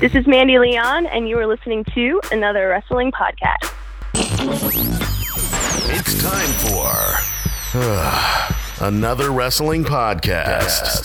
This is Mandy Leon, and you are listening to another wrestling podcast. It's time for uh, another wrestling podcast.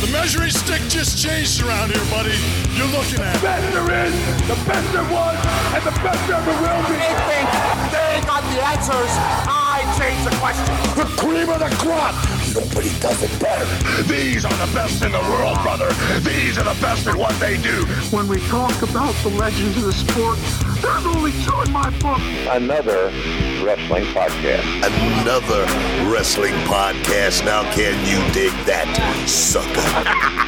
The measuring stick just changed around here, buddy. You're looking at the best there is, the best there was, and the best there ever will be. They think they got the answers. I change the question. The cream of the crop. Nobody does it better. These are the best in the world, brother. These are the best at what they do. When we talk about the legends of the sport, there's only two in my book. Another wrestling podcast. Another wrestling podcast. Now can you dig that, sucker?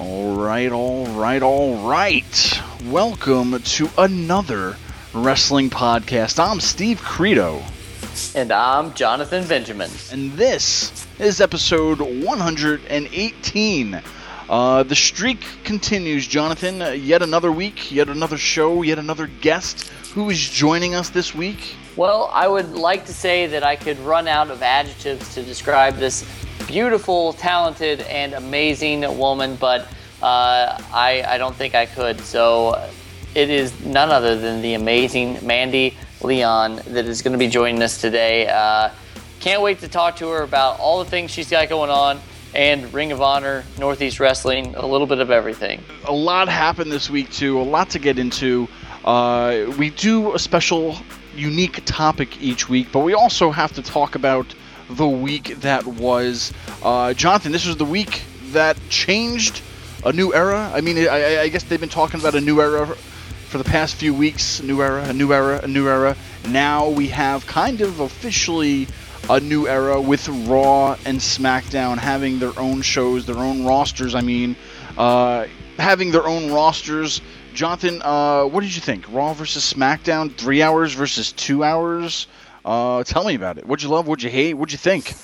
All right, all right, all right. Welcome to another wrestling podcast. I'm Steve Credo. And I'm Jonathan Benjamin. And this is episode 118. Uh, the streak continues, Jonathan. Uh, yet another week, yet another show, yet another guest. Who is joining us this week? Well, I would like to say that I could run out of adjectives to describe this beautiful, talented, and amazing woman, but uh, I, I don't think I could. So it is none other than the amazing Mandy Leon that is going to be joining us today. Uh, can't wait to talk to her about all the things she's got going on and Ring of Honor, Northeast Wrestling, a little bit of everything. A lot happened this week, too, a lot to get into. Uh, we do a special, unique topic each week, but we also have to talk about the week that was. Uh, Jonathan, this was the week that changed a new era. I mean, I, I guess they've been talking about a new era for the past few weeks. New era, a new era, a new era. Now we have kind of officially a new era with Raw and SmackDown having their own shows, their own rosters. I mean, uh, having their own rosters. Jonathan, uh, what did you think? Raw versus SmackDown, three hours versus two hours. Uh, tell me about it. What'd you love? What'd you hate? What'd you think?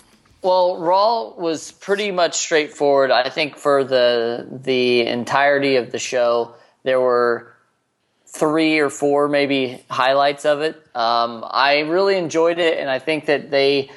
Well, Raw was pretty much straightforward. I think for the the entirety of the show, there were three or four maybe highlights of it. Um, I really enjoyed it, and I think that they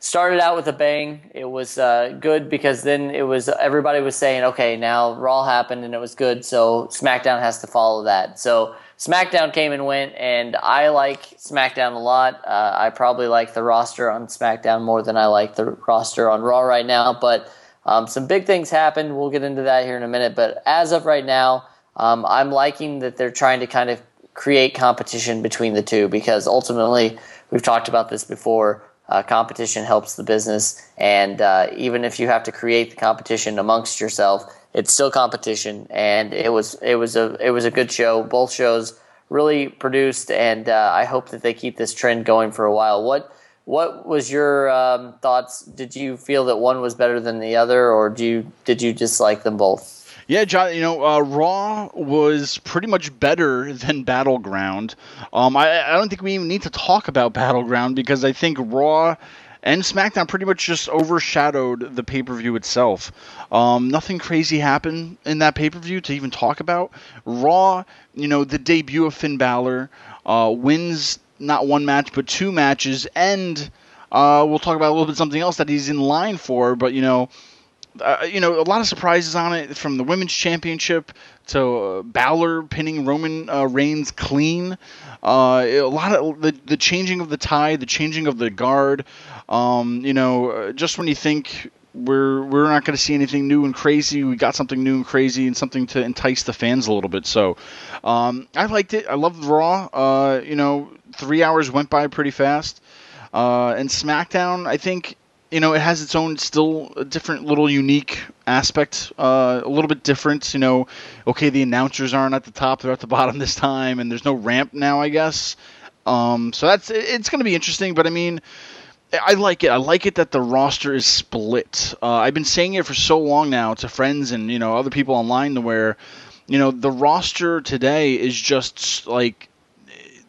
started out with a bang. It was uh, good because then it was everybody was saying, okay, now Raw happened and it was good, so SmackDown has to follow that. So SmackDown came and went, and I like SmackDown a lot. Uh, I probably like the roster on SmackDown more than I like the roster on Raw right now, but um, some big things happened. We'll get into that here in a minute, but as of right now, um, I'm liking that they're trying to kind of create competition between the two because ultimately, we've talked about this before. Uh, competition helps the business, and uh, even if you have to create the competition amongst yourself, it's still competition. And it was it was a it was a good show. Both shows really produced, and uh, I hope that they keep this trend going for a while. What what was your um, thoughts? Did you feel that one was better than the other, or do you did you dislike them both? Yeah, John. You know, uh, Raw was pretty much better than Battleground. Um, I, I don't think we even need to talk about Battleground because I think Raw and SmackDown pretty much just overshadowed the pay per view itself. Um, nothing crazy happened in that pay per view to even talk about. Raw, you know, the debut of Finn Balor uh, wins not one match but two matches, and uh, we'll talk about a little bit something else that he's in line for. But you know uh, you know, a lot of surprises on it from the women's championship to uh, Balor pinning Roman uh, Reigns clean. Uh, a lot of the, the changing of the tie, the changing of the guard. Um, you know, uh, just when you think we're we're not going to see anything new and crazy, we got something new and crazy and something to entice the fans a little bit. So, um, I liked it. I loved Raw. Uh, you know, three hours went by pretty fast. Uh, and SmackDown, I think you know, it has its own still different little unique aspect, uh, a little bit different. You know, okay, the announcers aren't at the top; they're at the bottom this time, and there's no ramp now, I guess. Um, so that's it's going to be interesting. But I mean, I like it. I like it that the roster is split. Uh, I've been saying it for so long now to friends and you know other people online to where, you know, the roster today is just like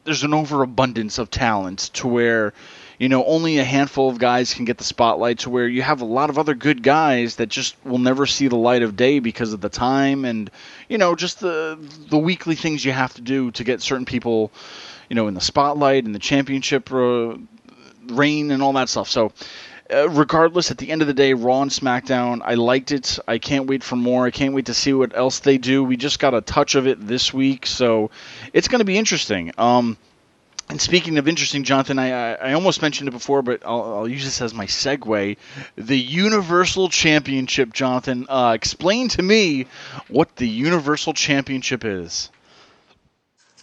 there's an overabundance of talent to where you know, only a handful of guys can get the spotlight to where you have a lot of other good guys that just will never see the light of day because of the time and, you know, just the the weekly things you have to do to get certain people, you know, in the spotlight and the championship uh, reign and all that stuff. So, uh, regardless, at the end of the day, Raw and SmackDown, I liked it. I can't wait for more. I can't wait to see what else they do. We just got a touch of it this week, so it's going to be interesting. Um, and speaking of interesting, Jonathan, I, I, I almost mentioned it before, but I'll, I'll, use this as my segue. The Universal Championship, Jonathan. Uh, explain to me what the Universal Championship is.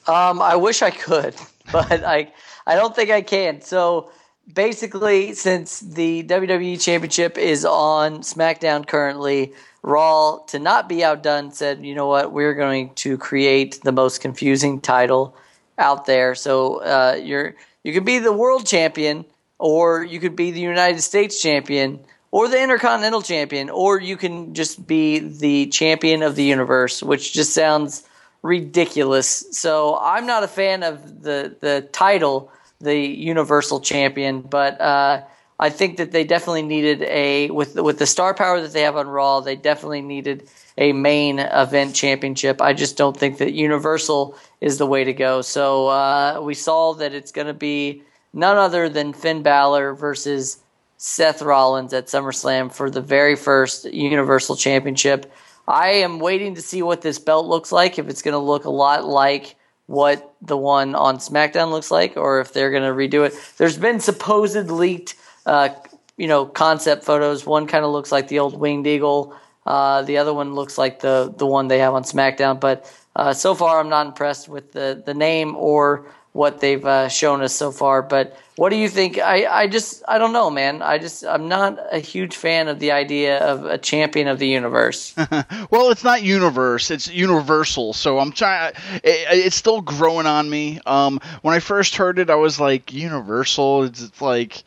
Um, I wish I could, but I I don't think I can. So basically, since the WWE Championship is on SmackDown currently, Raw, to not be outdone, said, you know what, we're going to create the most confusing title out there. So uh, you're you could be the world champion, or you could be the United States champion, or the Intercontinental champion, or you can just be the champion of the universe, which just sounds ridiculous. So I'm not a fan of the the title, the Universal Champion, but uh, I think that they definitely needed a with with the star power that they have on Raw. They definitely needed a main event championship. I just don't think that Universal is the way to go. So uh, we saw that it's going to be none other than Finn Balor versus Seth Rollins at SummerSlam for the very first Universal Championship. I am waiting to see what this belt looks like. If it's going to look a lot like what the one on SmackDown looks like, or if they're going to redo it. There's been supposed leaked, uh, you know, concept photos. One kind of looks like the old winged eagle. Uh, the other one looks like the the one they have on SmackDown. But uh, so far, I'm not impressed with the the name or what they've uh, shown us so far. But what do you think? I, I just I don't know, man. I just I'm not a huge fan of the idea of a champion of the universe. well, it's not universe; it's universal. So I'm trying. It, it's still growing on me. Um, when I first heard it, I was like, universal. It's, it's like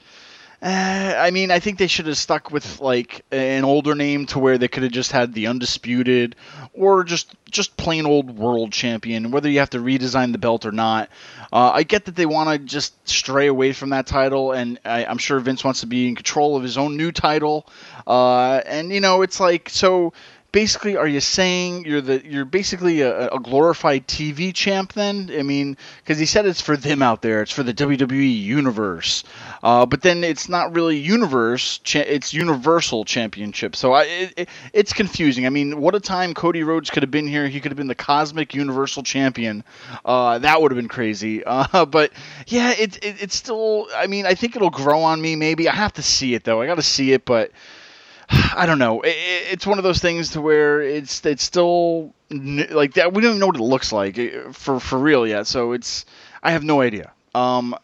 uh, I mean, I think they should have stuck with like an older name to where they could have just had the undisputed, or just just plain old world champion. Whether you have to redesign the belt or not, uh, I get that they want to just stray away from that title, and I, am sure Vince wants to be in control of his own new title. Uh, and you know, it's like so basically are you saying you're the you're basically a, a glorified TV champ then? I mean, because he said it's for them out there, it's for the WWE universe, uh, but then it's not really universe, cha- it's Universal Championship. So I, it, it's confusing. I mean, what a time Cody Rhodes could have been here. He could have been the Cosmic Universal Champion. Uh, that would have been crazy. Uh, but yeah, it, it it's still. I mean, I think it'll grow on me. Maybe I have to see it though. I got to see it, but. I don't know. it's one of those things to where it's it's still like that. We don't even know what it looks like eh, for for real yet. So it's I have no idea. Um,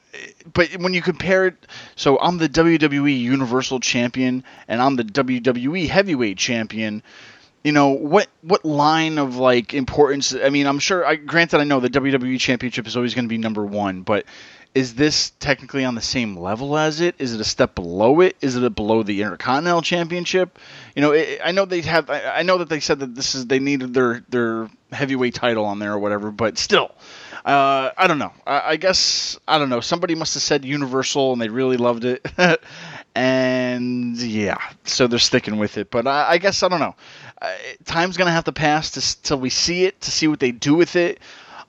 but when you compare it, so I'm the WWE Universal Champion and I'm the WWE Heavyweight Champion. You know what? What line of like importance? I mean, I'm sure. I granted, I know the WWE Championship is always going to be number one, but is this technically on the same level as it? Is it a step below it? Is it below the Intercontinental Championship? You know, it, I know they have. I, I, know that they said that this is they needed their their heavyweight title on there or whatever, but still, uh, I don't know. I, I, guess I don't know. Somebody must have said Universal and they really loved it, and yeah, so they're sticking with it. But I, I guess I don't know. time's gonna have to pass to, till we see it to see what they do with it,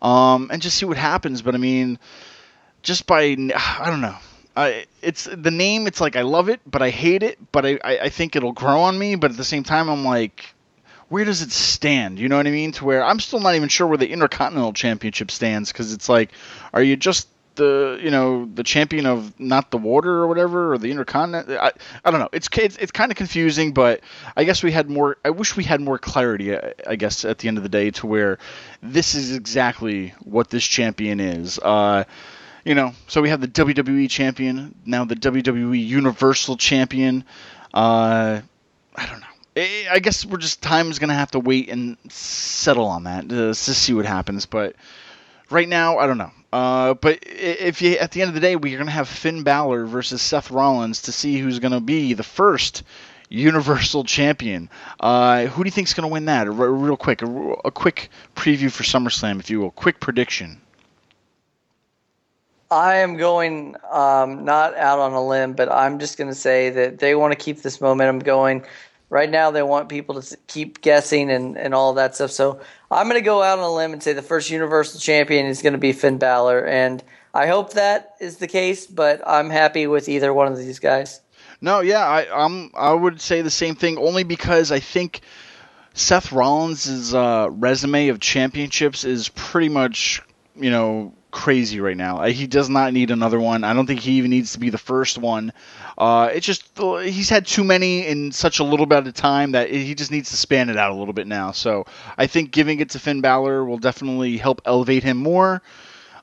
um, and just see what happens. But I mean just by I don't know. I, it's the name. It's like I love it, but I hate it. But I, I, I think it'll grow on me. But at the same time, I'm like, where does it stand? You know what I mean? To where I'm still not even sure where the Intercontinental Championship stands because it's like, are you just the you know the champion of not the water or whatever or the Intercontinental? I, I don't know. It's it's, it's kind of confusing, but I guess we had more. I wish we had more clarity. I, I guess at the end of the day, to where this is exactly what this champion is. Uh, you know, so we have the WWE champion, now the WWE Universal champion. Uh, I don't know. I guess we're just time's gonna have to wait and settle on that to, to see what happens. But right now, I don't know. Uh, but if you at the end of the day, we're gonna have Finn Balor versus Seth Rollins to see who's gonna be the first Universal Champion. Uh, who do you think's gonna win that? Real quick, a, a quick preview for SummerSlam, if you will, quick prediction. I am going um, not out on a limb, but I'm just going to say that they want to keep this momentum going. Right now, they want people to keep guessing and, and all that stuff. So I'm going to go out on a limb and say the first Universal Champion is going to be Finn Balor. And I hope that is the case, but I'm happy with either one of these guys. No, yeah, I um I would say the same thing only because I think Seth Rollins' uh, resume of championships is pretty much you know crazy right now. He does not need another one. I don't think he even needs to be the first one. Uh, it's just he's had too many in such a little bit of time that he just needs to span it out a little bit now. So I think giving it to Finn Balor will definitely help elevate him more.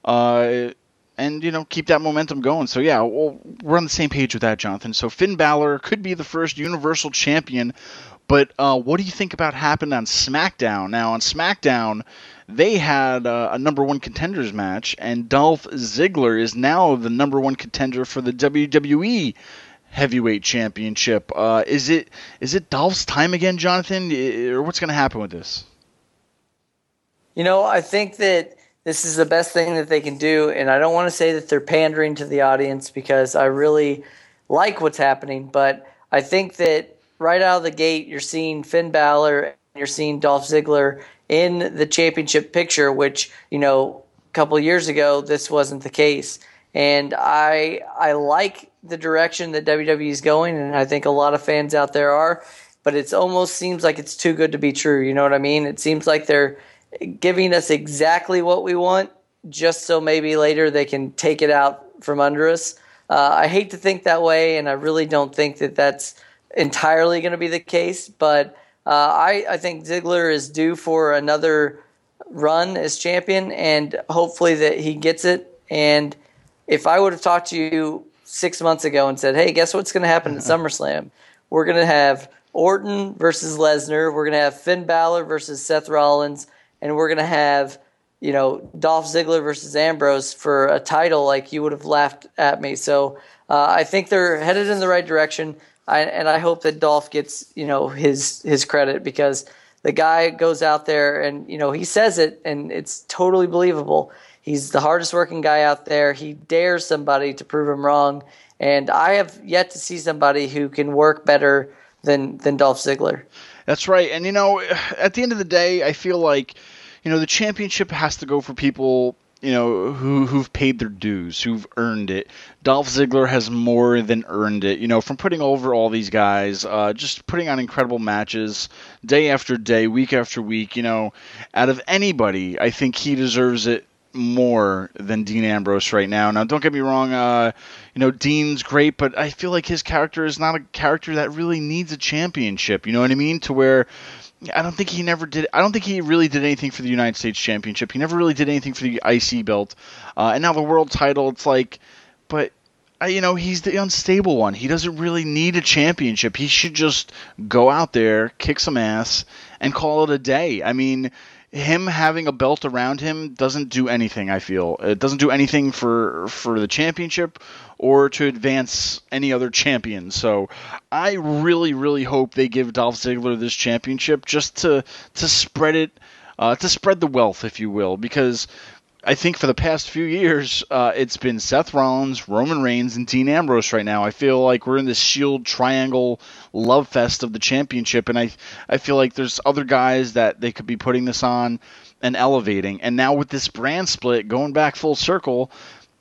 Uh, and you know keep that momentum going. So yeah, we're on the same page with that, Jonathan. So Finn Balor could be the first Universal Champion, but uh, what do you think about happened on SmackDown? Now on SmackDown, they had uh, a number one contenders match, and Dolph Ziggler is now the number one contender for the WWE Heavyweight Championship. Uh, is it is it Dolph's time again, Jonathan, or what's going to happen with this? You know, I think that this is the best thing that they can do, and I don't want to say that they're pandering to the audience because I really like what's happening, but I think that right out of the gate, you're seeing Finn Balor, you're seeing Dolph Ziggler in the championship picture, which you know a couple years ago this wasn't the case. And I I like the direction that WWE is going, and I think a lot of fans out there are. But it almost seems like it's too good to be true. You know what I mean? It seems like they're giving us exactly what we want, just so maybe later they can take it out from under us. Uh, I hate to think that way, and I really don't think that that's entirely going to be the case. But uh, I, I think Ziggler is due for another run as champion, and hopefully that he gets it. And if I would have talked to you six months ago and said, "Hey, guess what's going to happen at SummerSlam? We're going to have Orton versus Lesnar. We're going to have Finn Balor versus Seth Rollins, and we're going to have." You know, Dolph Ziggler versus Ambrose for a title, like you would have laughed at me. So uh, I think they're headed in the right direction. I, and I hope that Dolph gets you know his his credit because the guy goes out there and you know he says it and it's totally believable. He's the hardest working guy out there. He dares somebody to prove him wrong, and I have yet to see somebody who can work better than than Dolph Ziggler. That's right, and you know, at the end of the day, I feel like you know the championship has to go for people you know, who who've paid their dues, who've earned it. Dolph Ziggler has more than earned it. You know, from putting over all these guys, uh, just putting on incredible matches day after day, week after week. You know, out of anybody, I think he deserves it more than Dean Ambrose right now. Now, don't get me wrong. Uh, you know, Dean's great, but I feel like his character is not a character that really needs a championship. You know what I mean? To where I don't think he never did. I don't think he really did anything for the United States Championship. He never really did anything for the IC belt. Uh, and now the world title, it's like, but uh, you know, he's the unstable one. He doesn't really need a championship. He should just go out there, kick some ass, and call it a day. I mean, him having a belt around him doesn't do anything. I feel it doesn't do anything for for the championship or to advance any other champion. So I really, really hope they give Dolph Ziggler this championship just to to spread it, uh, to spread the wealth, if you will, because. I think for the past few years, uh, it's been Seth Rollins, Roman Reigns, and Dean Ambrose right now. I feel like we're in this Shield Triangle love fest of the championship, and I I feel like there's other guys that they could be putting this on and elevating. And now with this brand split going back full circle,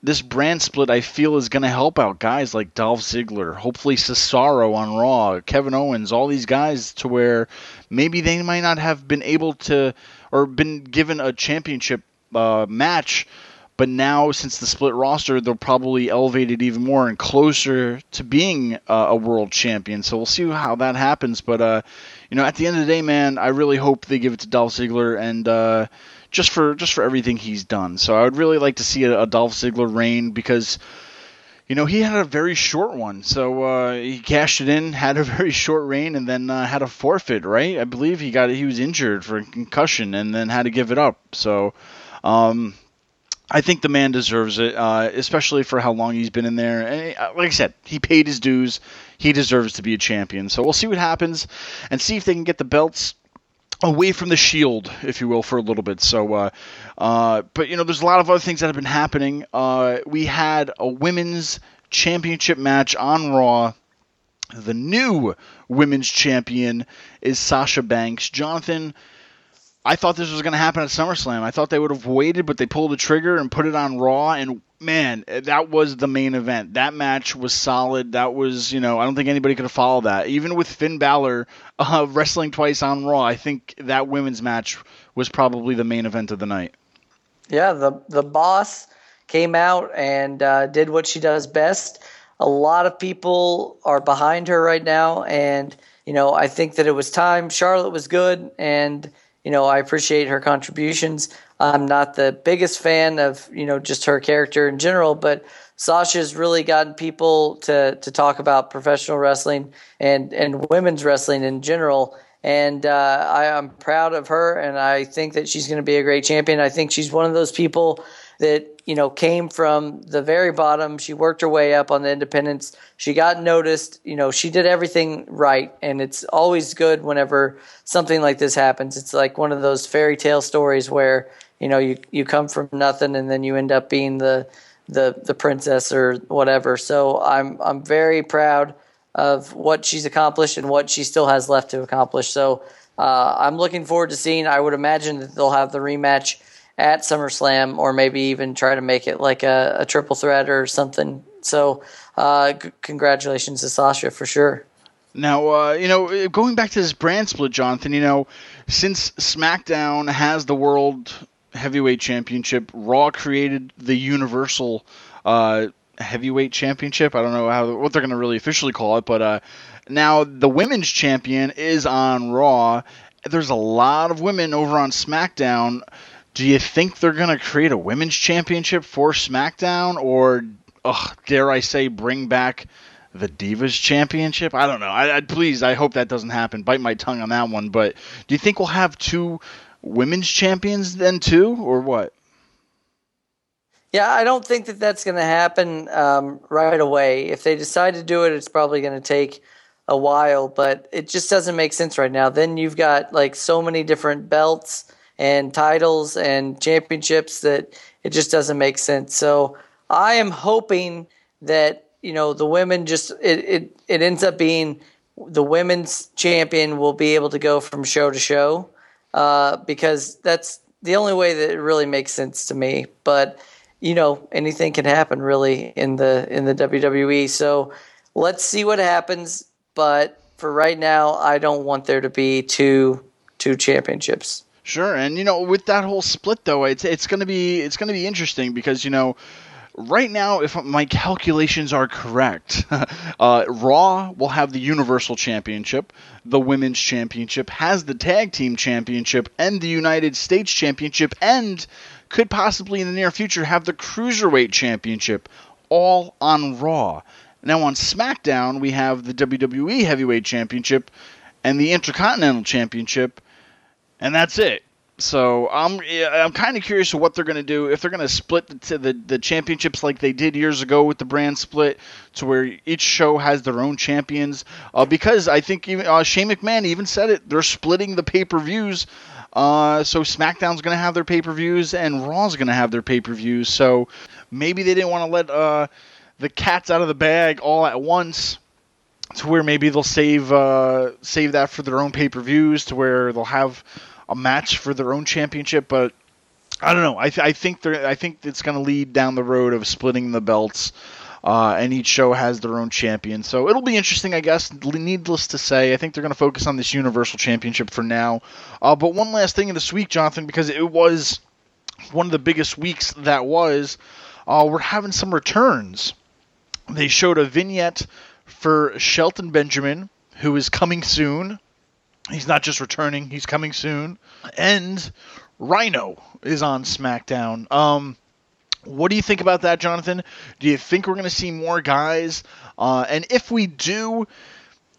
this brand split I feel is going to help out guys like Dolph Ziggler, hopefully Cesaro on Raw, Kevin Owens, all these guys to where maybe they might not have been able to or been given a championship uh, match, but now since the split roster, they'll probably elevate it even more and closer to being uh, a world champion. So we'll see how that happens. But uh, you know, at the end of the day, man, I really hope they give it to Dolph Ziggler and uh, just for just for everything he's done. So I would really like to see a, a Dolph Ziggler reign because you know he had a very short one. So uh, he cashed it in, had a very short reign, and then uh, had a forfeit. Right? I believe he got he was injured for a concussion and then had to give it up. So. Um, I think the man deserves it, uh, especially for how long he's been in there. And uh, like I said, he paid his dues. He deserves to be a champion. So we'll see what happens and see if they can get the belts away from the shield, if you will, for a little bit. So, uh, uh, but you know, there's a lot of other things that have been happening. Uh, we had a women's championship match on Raw. The new women's champion is Sasha Banks. Jonathan, I thought this was going to happen at SummerSlam. I thought they would have waited, but they pulled the trigger and put it on Raw. And man, that was the main event. That match was solid. That was, you know, I don't think anybody could have followed that. Even with Finn Balor uh, wrestling twice on Raw, I think that women's match was probably the main event of the night. Yeah, the the boss came out and uh, did what she does best. A lot of people are behind her right now, and you know, I think that it was time. Charlotte was good, and you know, I appreciate her contributions. I'm not the biggest fan of, you know, just her character in general, but Sasha's really gotten people to, to talk about professional wrestling and, and women's wrestling in general. And uh, I, am proud of her, and I think that she's going to be a great champion. I think she's one of those people that you know came from the very bottom. She worked her way up on the independents. She got noticed. You know, she did everything right, and it's always good whenever something like this happens. It's like one of those fairy tale stories where you know you you come from nothing and then you end up being the the the princess or whatever. So I'm I'm very proud of what she's accomplished and what she still has left to accomplish. So uh, I'm looking forward to seeing. I would imagine that they'll have the rematch at SummerSlam, or maybe even try to make it like a, a triple threat or something. So, uh, congratulations to Sasha for sure. Now, uh, you know, going back to this brand split, Jonathan, you know, since SmackDown has the World Heavyweight Championship, Raw created the Universal uh, Heavyweight Championship. I don't know how what they're going to really officially call it, but uh, now the Women's Champion is on Raw. There's a lot of women over on SmackDown do you think they're going to create a women's championship for SmackDown, or ugh, dare I say, bring back the Divas Championship? I don't know. I, I, please, I hope that doesn't happen. Bite my tongue on that one. But do you think we'll have two women's champions then too, or what? Yeah, I don't think that that's going to happen um, right away. If they decide to do it, it's probably going to take a while, but it just doesn't make sense right now. Then you've got like so many different belts and titles and championships that it just doesn't make sense. So I am hoping that you know the women just it it, it ends up being the women's champion will be able to go from show to show uh, because that's the only way that it really makes sense to me. But you know anything can happen really in the in the WWE. So let's see what happens. But for right now, I don't want there to be two two championships. Sure, and you know, with that whole split though, it's it's gonna be it's gonna be interesting because you know, right now, if my calculations are correct, uh, Raw will have the Universal Championship, the Women's Championship, has the Tag Team Championship, and the United States Championship, and could possibly in the near future have the Cruiserweight Championship, all on Raw. Now on SmackDown, we have the WWE Heavyweight Championship and the Intercontinental Championship and that's it. So I'm I'm kind of curious of what they're going to do if they're going to split the, the, the championships like they did years ago with the brand split to where each show has their own champions. Uh, because I think even uh, Shane McMahon even said it. They're splitting the pay per views. Uh, so SmackDown's going to have their pay per views and Raw's going to have their pay per views. So maybe they didn't want to let uh, the cats out of the bag all at once to where maybe they'll save uh, save that for their own pay per views to where they'll have a match for their own championship, but I don't know. I, th- I think they're I think it's going to lead down the road of splitting the belts. Uh, and each show has their own champion. So it'll be interesting, I guess. Needless to say, I think they're going to focus on this Universal Championship for now. Uh, but one last thing in this week, Jonathan, because it was one of the biggest weeks that was, uh, we're having some returns. They showed a vignette for Shelton Benjamin, who is coming soon. He's not just returning; he's coming soon. And Rhino is on SmackDown. Um, what do you think about that, Jonathan? Do you think we're going to see more guys? Uh, and if we do,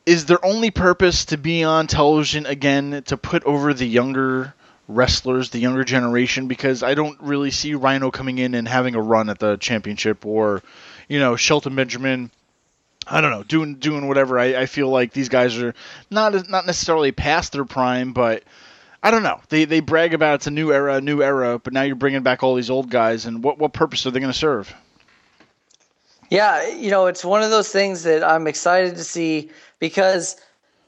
is their only purpose to be on television again to put over the younger wrestlers, the younger generation? Because I don't really see Rhino coming in and having a run at the championship, or you know, Shelton Benjamin I don't know, doing doing whatever. I, I feel like these guys are not not necessarily past their prime, but I don't know. They they brag about it's a new era, a new era, but now you're bringing back all these old guys, and what what purpose are they going to serve? Yeah, you know, it's one of those things that I'm excited to see because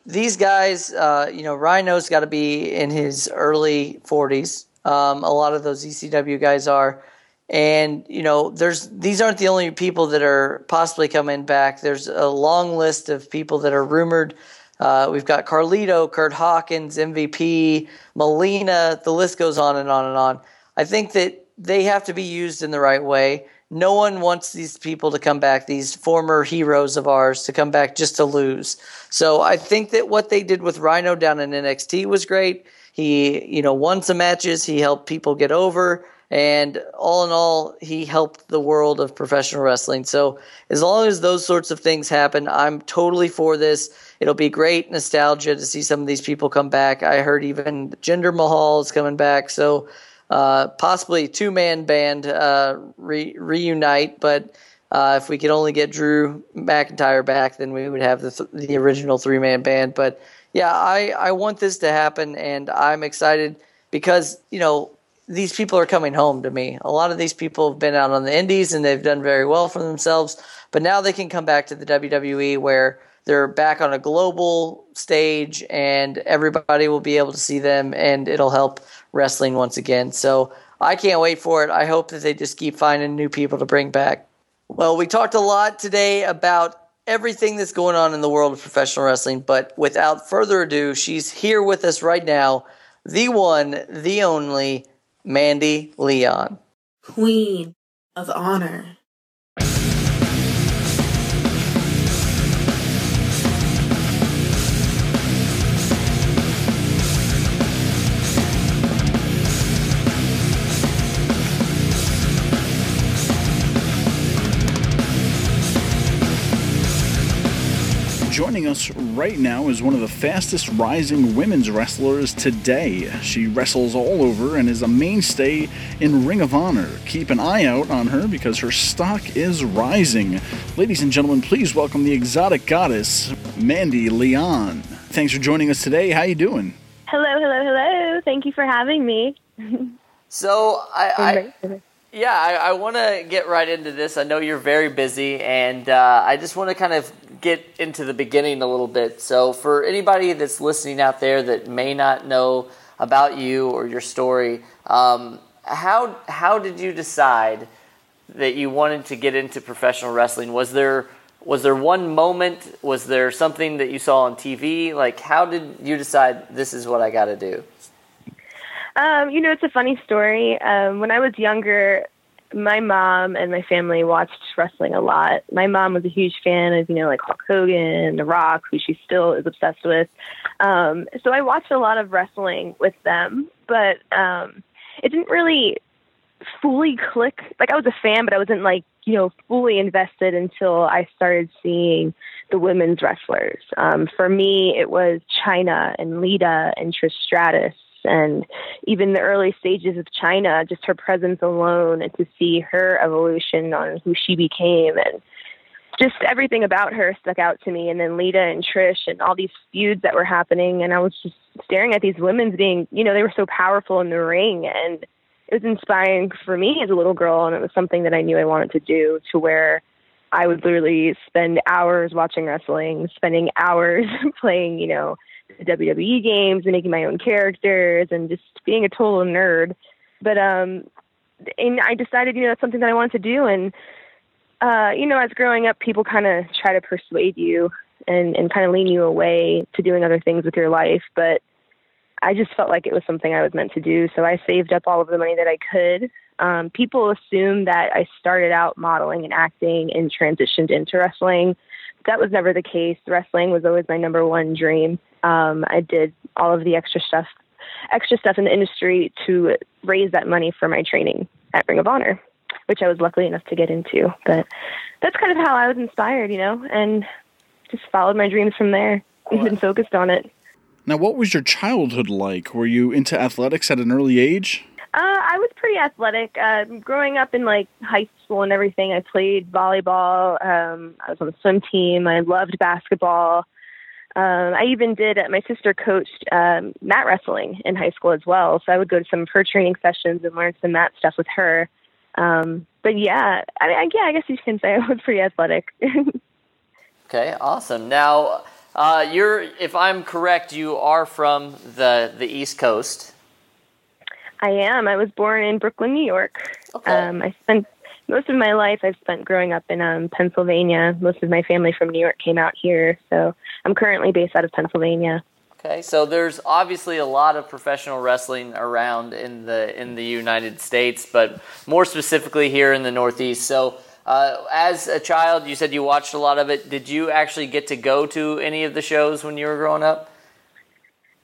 these guys, uh, you know, Rhino's got to be in his early 40s. Um, a lot of those ECW guys are. And, you know, there's these aren't the only people that are possibly coming back. There's a long list of people that are rumored. Uh, we've got Carlito, Kurt Hawkins, MVP, Melina, the list goes on and on and on. I think that they have to be used in the right way no one wants these people to come back, these former heroes of ours, to come back just to lose. So I think that what they did with Rhino down in NXT was great. He, you know, won some matches. He helped people get over. And all in all, he helped the world of professional wrestling. So as long as those sorts of things happen, I'm totally for this. It'll be great nostalgia to see some of these people come back. I heard even Jinder Mahal is coming back. So uh, possibly two man band uh, re- reunite. But uh, if we could only get Drew McIntyre back, then we would have the, th- the original three man band. But yeah, I, I want this to happen, and I'm excited because, you know, these people are coming home to me. A lot of these people have been out on the indies and they've done very well for themselves, but now they can come back to the WWE where they're back on a global stage and everybody will be able to see them and it'll help wrestling once again. So I can't wait for it. I hope that they just keep finding new people to bring back. Well, we talked a lot today about everything that's going on in the world of professional wrestling, but without further ado, she's here with us right now, the one, the only Mandy Leon. Queen of Honor. Joining us right now is one of the fastest rising women's wrestlers today. She wrestles all over and is a mainstay in Ring of Honor. Keep an eye out on her because her stock is rising. Ladies and gentlemen, please welcome the exotic goddess, Mandy Leon. Thanks for joining us today. How are you doing? Hello, hello, hello. Thank you for having me. so I, I yeah, I, I want to get right into this. I know you're very busy, and uh, I just want to kind of get into the beginning a little bit. So, for anybody that's listening out there that may not know about you or your story, um, how how did you decide that you wanted to get into professional wrestling? Was there was there one moment? Was there something that you saw on TV? Like, how did you decide this is what I got to do? Um, you know, it's a funny story. Um, when I was younger, my mom and my family watched wrestling a lot. My mom was a huge fan of, you know, like Hulk Hogan, and The Rock, who she still is obsessed with. Um, so I watched a lot of wrestling with them, but um, it didn't really fully click. Like I was a fan, but I wasn't like, you know, fully invested until I started seeing the women's wrestlers. Um, for me, it was Chyna and Lita and Trish Stratus and even the early stages of Chyna, just her presence alone and to see her evolution on who she became and just everything about her stuck out to me. And then Lita and Trish and all these feuds that were happening. And I was just staring at these women being, you know, they were so powerful in the ring. And it was inspiring for me as a little girl. And it was something that I knew I wanted to do to where I would literally spend hours watching wrestling, spending hours playing, you know, WWE games and making my own characters and just being a total nerd. But um and I decided, you know, that's something that I wanted to do and uh, you know, as growing up people kinda try to persuade you and, and kind of lean you away to doing other things with your life. But I just felt like it was something I was meant to do. So I saved up all of the money that I could. Um, people assume that I started out modeling and acting and transitioned into wrestling. That was never the case. Wrestling was always my number one dream. Um, I did all of the extra stuff, extra stuff in the industry to raise that money for my training at Ring of Honor, which I was lucky enough to get into. But that's kind of how I was inspired, you know, and just followed my dreams from there and been focused on it. Now, what was your childhood like? Were you into athletics at an early age? Uh, I was pretty athletic. Uh, growing up in like high school and everything, I played volleyball. Um, I was on the swim team. I loved basketball. Um, I even did. My sister coached um, mat wrestling in high school as well, so I would go to some of her training sessions and learn some mat stuff with her. Um, but yeah, I mean, yeah, I guess you can say I was pretty athletic. okay, awesome. Now, uh, you're, if I'm correct, you are from the the East Coast. I am. I was born in Brooklyn, New York. Okay. Um, I spent most of my life I've spent growing up in um, Pennsylvania. Most of my family from New York came out here, so I'm currently based out of Pennsylvania. Okay, so there's obviously a lot of professional wrestling around in the in the United States, but more specifically here in the Northeast. So, uh, as a child, you said you watched a lot of it. Did you actually get to go to any of the shows when you were growing up?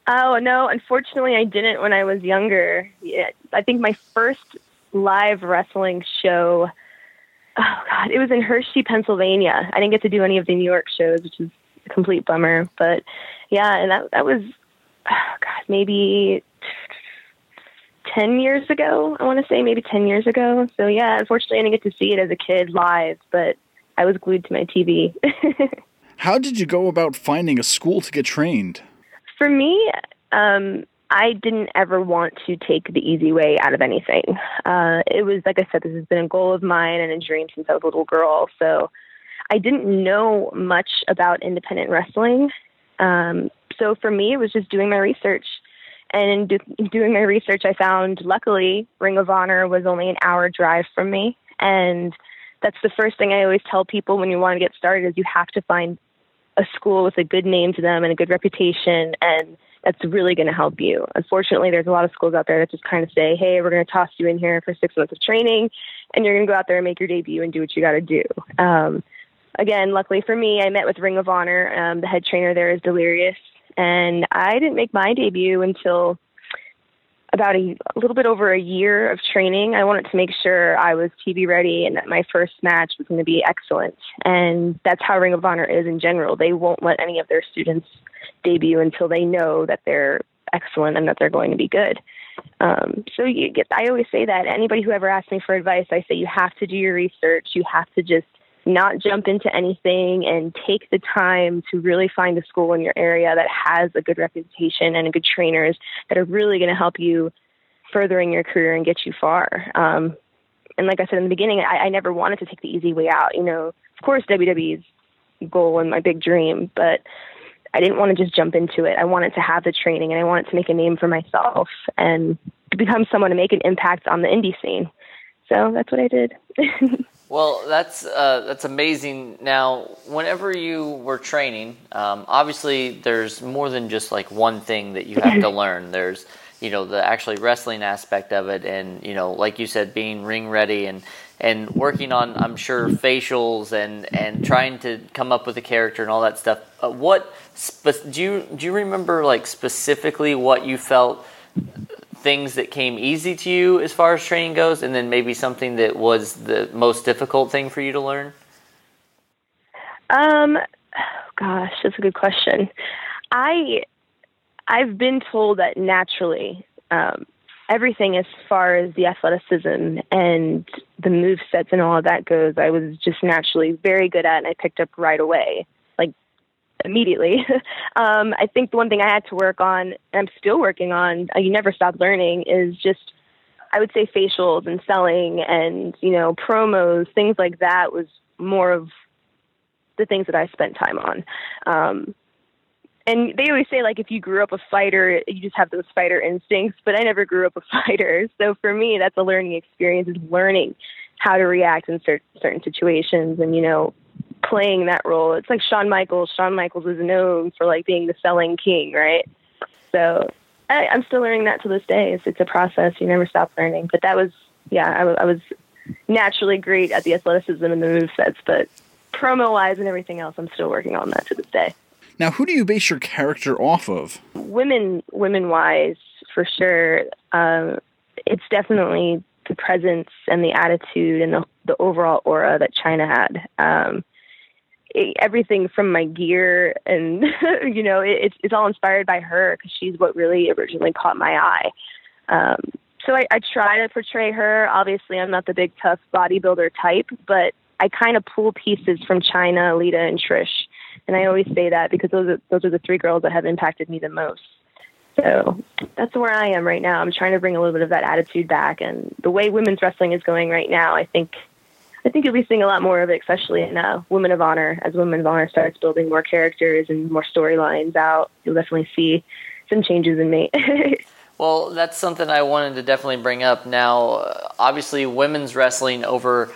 Oh no, unfortunately, I didn't when I was younger. Yeah, I think my first live wrestling show. Oh God, it was in Hershey, Pennsylvania. I didn't get to do any of the New York shows, which is a complete bummer. But yeah, and that that was oh God, maybe ten years ago. I want to say maybe ten years ago. So yeah, unfortunately, I didn't get to see it as a kid live, but I was glued to my TV. How did you go about finding a school to get trained? For me, um, I didn't ever want to take the easy way out of anything. Uh, it was, like I said, this has been a goal of mine and a dream since I was a little girl. So I didn't know much about independent wrestling. Um, so for me, it was just doing my research. And in do- doing my research, I found, luckily, Ring of Honor was only an hour drive from me. And that's the first thing I always tell people when you want to get started is you have to find a school with a good name to them and a good reputation and – that's really going to help you. Unfortunately, there's a lot of schools out there that just kind of say, hey, we're going to toss you in here for six months of training, and you're going to go out there and make your debut and do what you got to do. Um, again, luckily for me, I met with Ring of Honor. Um, the head trainer there is Delirious, and I didn't make my debut until about a, a, little bit over a year of training. I wanted to make sure I was TV ready and that my first match was going to be excellent. And that's how Ring of Honor is in general. They won't let any of their students debut until they know that they're excellent and that they're going to be good. Um, so you get, I always say that anybody who ever asks me for advice, I say you have to do your research. You have to just not jump into anything and take the time to really find a school in your area that has a good reputation and a good trainers that are really going to help you furthering your career and get you far. Um, and like I said in the beginning, I, I never wanted to take the easy way out. You know, of course, WWE's goal and my big dream, but I didn't want to just jump into it. I wanted to have the training and I wanted to make a name for myself and to become someone to make an impact on the indie scene. So that's what I did. well, that's uh, that's amazing. Now, whenever you were training, um, obviously there's more than just like one thing that you have to learn. There's you know the actually wrestling aspect of it, and you know, like you said, being ring ready and and working on I'm sure facials and and trying to come up with a character and all that stuff. Uh, what spe- do you do you remember like specifically what you felt things that came easy to you as far as training goes, and then maybe something that was the most difficult thing for you to learn? Um, oh gosh, that's a good question. I I've been told that naturally, um, everything as far as the athleticism and the move sets and all of that goes, I was just naturally very good at, and I picked up right away, immediately. um, I think the one thing I had to work on, and I'm still working on, uh, you never stop learning, is just I would say facials and selling and you know promos, things like that was more of the things that I spent time on. Um, and they always say like if you grew up a fighter you just have those fighter instincts but i never grew up a fighter so for me that's a learning experience is learning how to react in certain certain situations and you know playing that role it's like Shawn Michaels Shawn Michaels is known for like being the selling king right so I, i'm still learning that to this day it's, it's a process you never stop learning but that was yeah I, I was naturally great at the athleticism and the move sets but promo wise and everything else i'm still working on that to this day now, who do you base your character off of? Women, women wise, for sure. Um, it's definitely the presence and the attitude and the, the overall aura that Chyna had. Um, everything from my gear and you know it, it's it's all inspired by her because she's what really originally caught my eye. Um, so I, I try to portray her. Obviously, I'm not the big tough bodybuilder type, but I kind of pull pieces from Chyna, Lita, and Trish And I always say that because those are, those are the three girls that have impacted me the most. So that's where I am right now. I'm trying to bring a little bit of that attitude back. And the way women's wrestling is going right now, I think I think you'll be seeing a lot more of it, especially in uh, Women of Honor. As Women of Honor starts building more characters and more storylines out, you'll definitely see some changes in me. well, that's something I wanted to definitely bring up. Now, uh, obviously, women's wrestling over,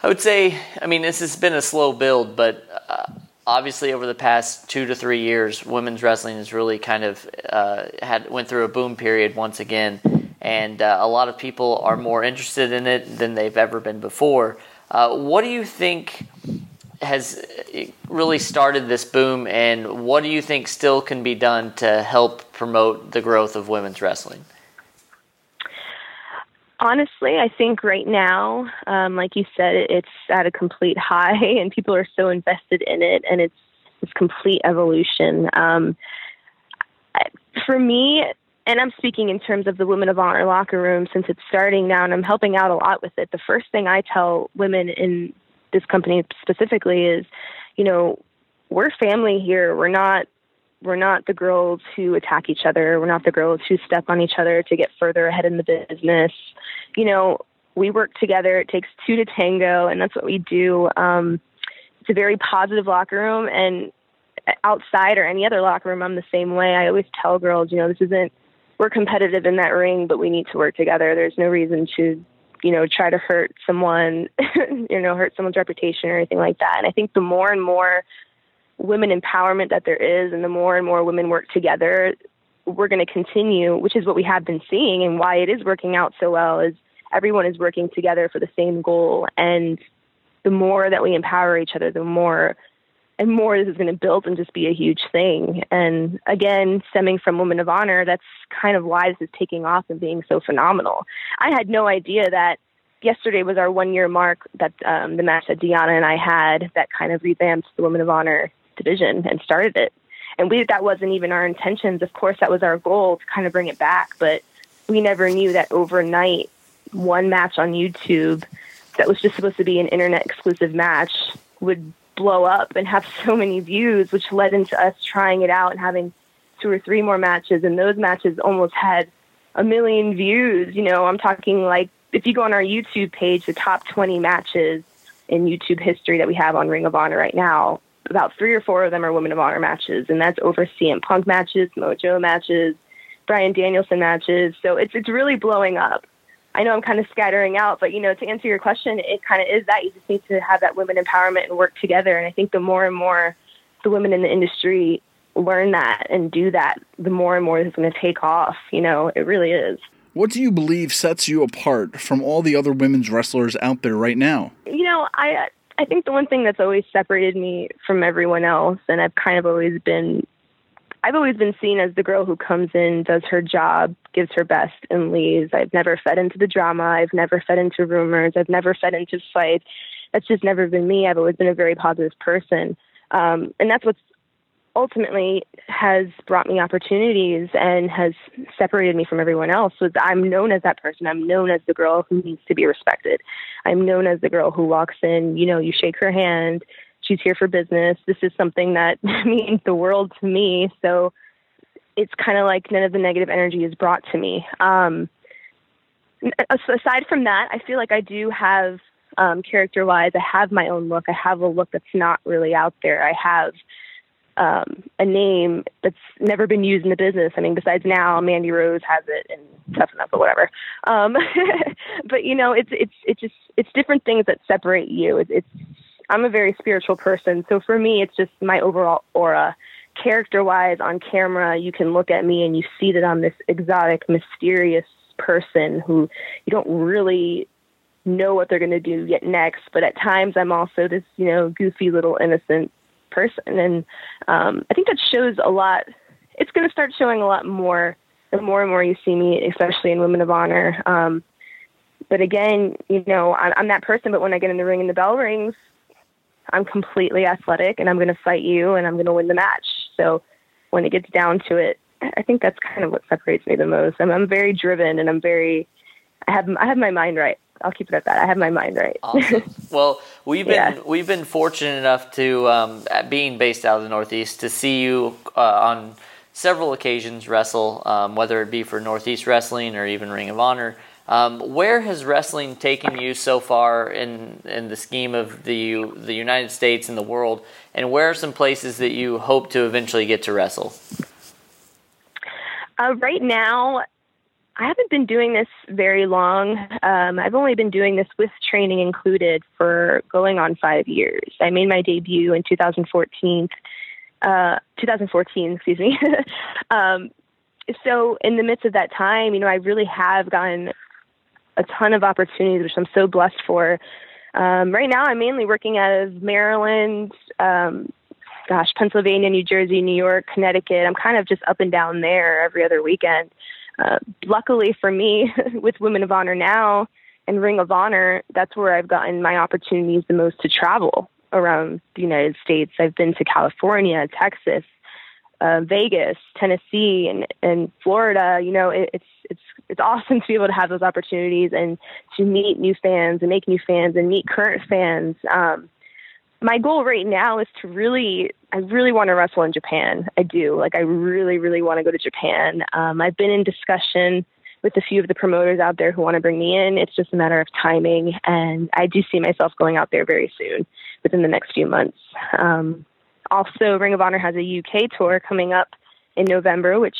I would say, I mean, this has been a slow build, but uh, obviously over the past two to three years, women's wrestling has really kind of uh, had went through a boom period once again and uh, a lot of people are more interested in it than they've ever been before. Uh, what do you think has really started this boom, and what do you think still can be done to help promote the growth of women's wrestling? Honestly, I think right now, um, like you said, it's at a complete high, and people are so invested in it, and it's this complete evolution. Um, for me, and I'm speaking in terms of the Women of Honor locker room since it's starting now and I'm helping out a lot with it. The first thing I tell women in this company specifically is, you know, we're family here. We're not we're not the girls who attack each other. We're not the girls who step on each other to get further ahead in the business. You know, we work together. It takes two to tango, and that's what we do. Um, it's a very positive locker room, and outside or any other locker room, I'm the same way. I always tell girls, you know, this isn't we're competitive in that ring, but we need to work together. There's no reason to, you know, try to hurt someone, you know, hurt someone's reputation or anything like that. And I think the more and more women empowerment that there is and the more and more women work together, we're going to continue, which is what we have been seeing and why it is working out so well is everyone is working together for the same goal. And the more that we empower each other, the more and more this is going to build and just be a huge thing. And again, stemming from Women of Honor, that's kind of why this is taking off and being so phenomenal. I had no idea that yesterday was our one year mark that um, the match that Deonna and I had that kind of revamped the Women of Honor division and started it. And we that wasn't even our intentions. Of course, that was our goal to kind of bring it back, but we never knew that overnight one match on YouTube that was just supposed to be an internet exclusive match would blow up and have so many views, which led into us trying it out and having two or three more matches. And those matches almost had a million views. You know, I'm talking like if you go on our YouTube page, the top 20 matches in YouTube history that we have on Ring of Honor right now, about three or four of them are Women of Honor matches, and that's over CM Punk matches, Mojo matches, Bryan Danielson matches. So it's it's really blowing up. I know I'm kind of scattering out, but you know, to answer your question, it kind of is that you just need to have that women empowerment and work together. And I think the more and more the women in the industry learn that and do that, the more and more it's going to take off. You know, it really is. What do you believe sets you apart from all the other women's wrestlers out there right now? You know, I I think the one thing that's always separated me from everyone else, and I've kind of always been I've always been seen as the girl who comes in, does her job, gives her best, and leaves. I've never fed into the drama. I've never fed into rumors. I've never fed into fights. That's just never been me. I've always been a very positive person. Um, and that's what's ultimately has brought me opportunities and has separated me from everyone else was I'm known as that person. I'm known as the girl who needs to be respected. I'm known as the girl who walks in, you know, you shake her hand, she's here for business. This is something that means the world to me. So it's kind of like none of the negative energy is brought to me. Um, aside from that, I feel like I do have um, character wise, I have my own look. I have a look that's not really out there. I have um, a name that's never been used in the business. I mean, besides now, Mandy Rose has it and Tough Enough but whatever. Um, but you know, it's it's it's just it's different things that separate you. It's, it's I'm a very spiritual person. So for me, it's just my overall aura. Character wise, on camera, you can look at me and you see that I'm this exotic, mysterious person who you don't really know what they're going to do yet next. But at times, I'm also this, you know, goofy little innocent person. And um, I think that shows a lot. It's going to start showing a lot more the more and more you see me, especially in Women of Honor. Um, but again, you know, I'm, I'm that person. But when I get in the ring and the bell rings, I'm completely athletic and I'm going to fight you and I'm going to win the match. So when it gets down to it, I think that's kind of what separates me the most. I'm, I'm very driven and I'm very, I have, I have my mind right. I'll keep it at that. I have my mind right. Awesome. Well, we've been Yeah. we've been fortunate enough to um, being based out of the Northeast to see you uh, on several occasions wrestle, um, whether it be for Northeast Wrestling or even Ring of Honor. Um, where has wrestling taken you so far in in the scheme of the the United States and the world? And where are some places that you hope to eventually get to wrestle? Uh, right now, I haven't been doing this very long. Um, I've only been doing this with training included for going on five years. I made my debut in 2014. Uh, 2014, excuse me. um, so in the midst of that time, you know, I really have gotten a ton of opportunities, which I'm so blessed for. Um, right now, I'm mainly working out of Maryland, um, gosh, Pennsylvania, New Jersey, New York, Connecticut. I'm kind of just up and down there every other weekend. Uh, luckily for me, with Women of Honor now and Ring of Honor, that's where I've gotten my opportunities the most to travel around the United States. I've been to California, Texas, uh, Vegas, Tennessee, and and Florida. You know, it, it's it's it's awesome to be able to have those opportunities and to meet new fans and make new fans and meet current fans. Um, my goal right now is to really, I really want to wrestle in Japan. I do. Like, I really, really want to go to Japan. Um, I've been in discussion with a few of the promoters out there who want to bring me in. It's just a matter of timing, and I do see myself going out there very soon, within the next few months. Um, also, Ring of Honor has a UK tour coming up in November, which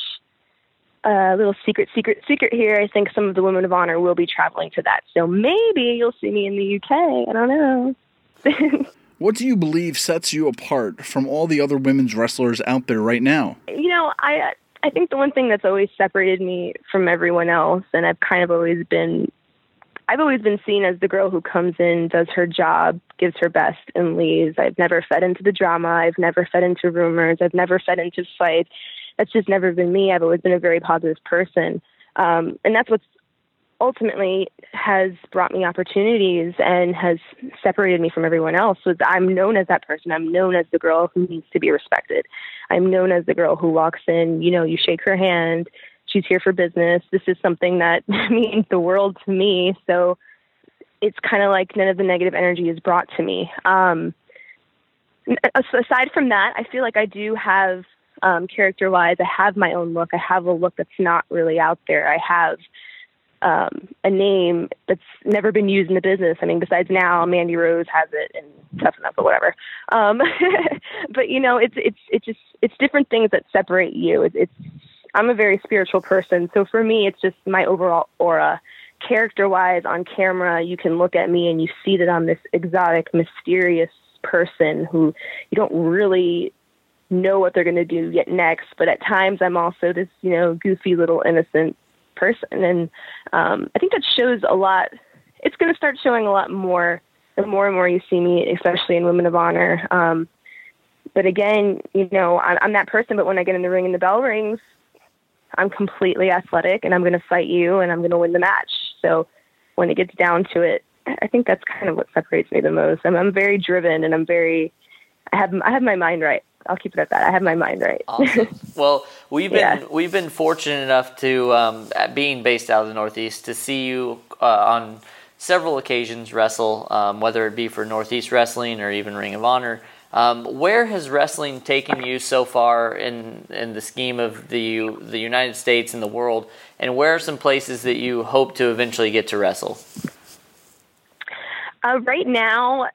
a little secret, secret, secret here. I think some of the Women of Honor will be traveling to that. So maybe you'll see me in the UK. I don't know. What do you believe sets you apart from all the other women's wrestlers out there right now? you know, I I think the one thing that's always separated me from everyone else, and I've kind of always been, I've always been seen as the girl who comes in, does her job, gives her best, and leaves. I've never fed into the drama. I've never fed into rumors. I've never fed into fights. That's just never been me. I've always been a very positive person, um, and that's what's ultimately has brought me opportunities and has separated me from everyone else was I'm known as that person. I'm known as the girl who needs to be respected. I'm known as the girl who walks in, you know, you shake her hand, she's here for business. This is something that means the world to me. So it's kind of like none of the negative energy is brought to me. Um, aside from that, I feel like I do have um, character wise, I have my own look. I have a look that's not really out there. I have um, a name that's never been used in the business. I mean, besides now, Mandy Rose has it and tough enough or whatever. Um, but you know, it's it's it's just it's different things that separate you. It's, it's I'm a very spiritual person, so for me, it's just my overall aura. Character wise, on camera, you can look at me and you see that I'm this exotic, mysterious person who you don't really know what they're going to do yet next. But at times, I'm also this, you know, goofy little innocent person, and um, I think that shows a lot. It's going to start showing a lot more the more and more you see me, especially in Women of Honor. Um, but again, you know, I'm, I'm that person. But when I get in the ring and the bell rings, I'm completely athletic, and I'm going to fight you, and I'm going to win the match. So when it gets down to it, I think that's kind of what separates me the most. I'm, I'm very driven, and I'm very. I have I have my mind right. I'll keep it at that. I have my mind right. Awesome. Well, we've been Yeah. we've been fortunate enough to um, being based out of the Northeast to see you uh, on several occasions wrestle, um, whether it be for Northeast Wrestling or even Ring of Honor. Um, where has wrestling taken you so far in in the scheme of the the United States and the world? And where are some places that you hope to eventually get to wrestle? Uh, right now,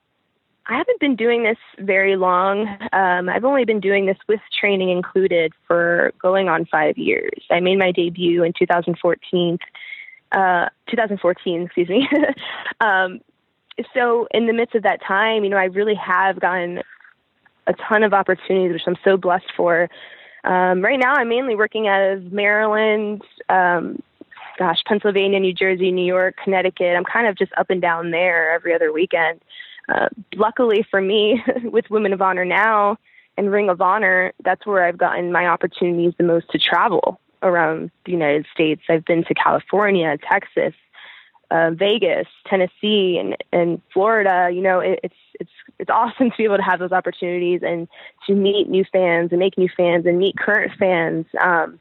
I haven't been doing this very long. Um, I've only been doing this with training included for going on five years. I made my debut in 2014. Uh, 2014, excuse me. um, so in the midst of that time, you know, I really have gotten a ton of opportunities, which I'm so blessed for. Um, right now, I'm mainly working out of Maryland, um, gosh, Pennsylvania, New Jersey, New York, Connecticut. I'm kind of just up and down there every other weekend. Uh, luckily for me, with Women of Honor now and Ring of Honor, that's where I've gotten my opportunities the most to travel around the United States. I've been to California, Texas, uh, Vegas, Tennessee, and and Florida. You know, it, it's it's it's awesome to be able to have those opportunities and to meet new fans and make new fans and meet current fans. Um,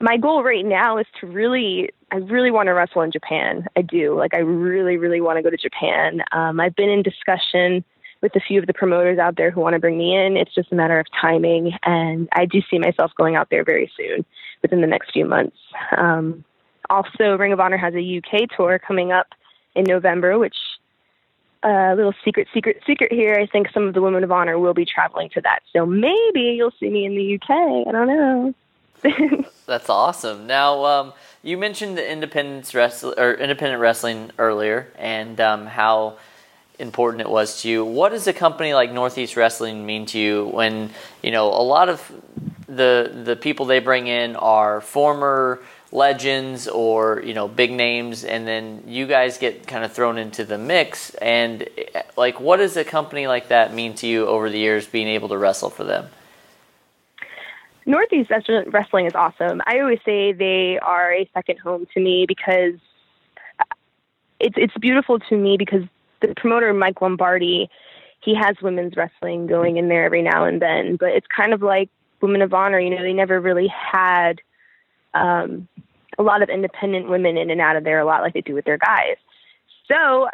my goal right now is to really, I really want to wrestle in Japan. I do. Like, I really, really want to go to Japan. Um, I've been in discussion with a few of the promoters out there who want to bring me in. It's just a matter of timing, and I do see myself going out there very soon, within the next few months. Um, also, Ring of Honor has a UK tour coming up in November, which a uh, little secret, secret, secret here. I think some of the Women of Honor will be traveling to that, so maybe you'll see me in the UK. I don't know. That's awesome. Now, um, you mentioned the independence wrestle or independent wrestling earlier, and um, how important it was to you. What does a company like Northeast Wrestling mean to you when you know a lot of the the people they bring in are former legends or you know big names and then you guys get kind of thrown into the mix and like what does a company like that mean to you over the years being able to wrestle for them Northeast Wrestling is awesome. I always say they are a second home to me because it's it's beautiful to me because the promoter Mike Lombardi, he has women's wrestling going in there every now and then, but it's kind of like Women of Honor. You know, they never really had um, a lot of independent women in and out of there a lot like they do with their guys. So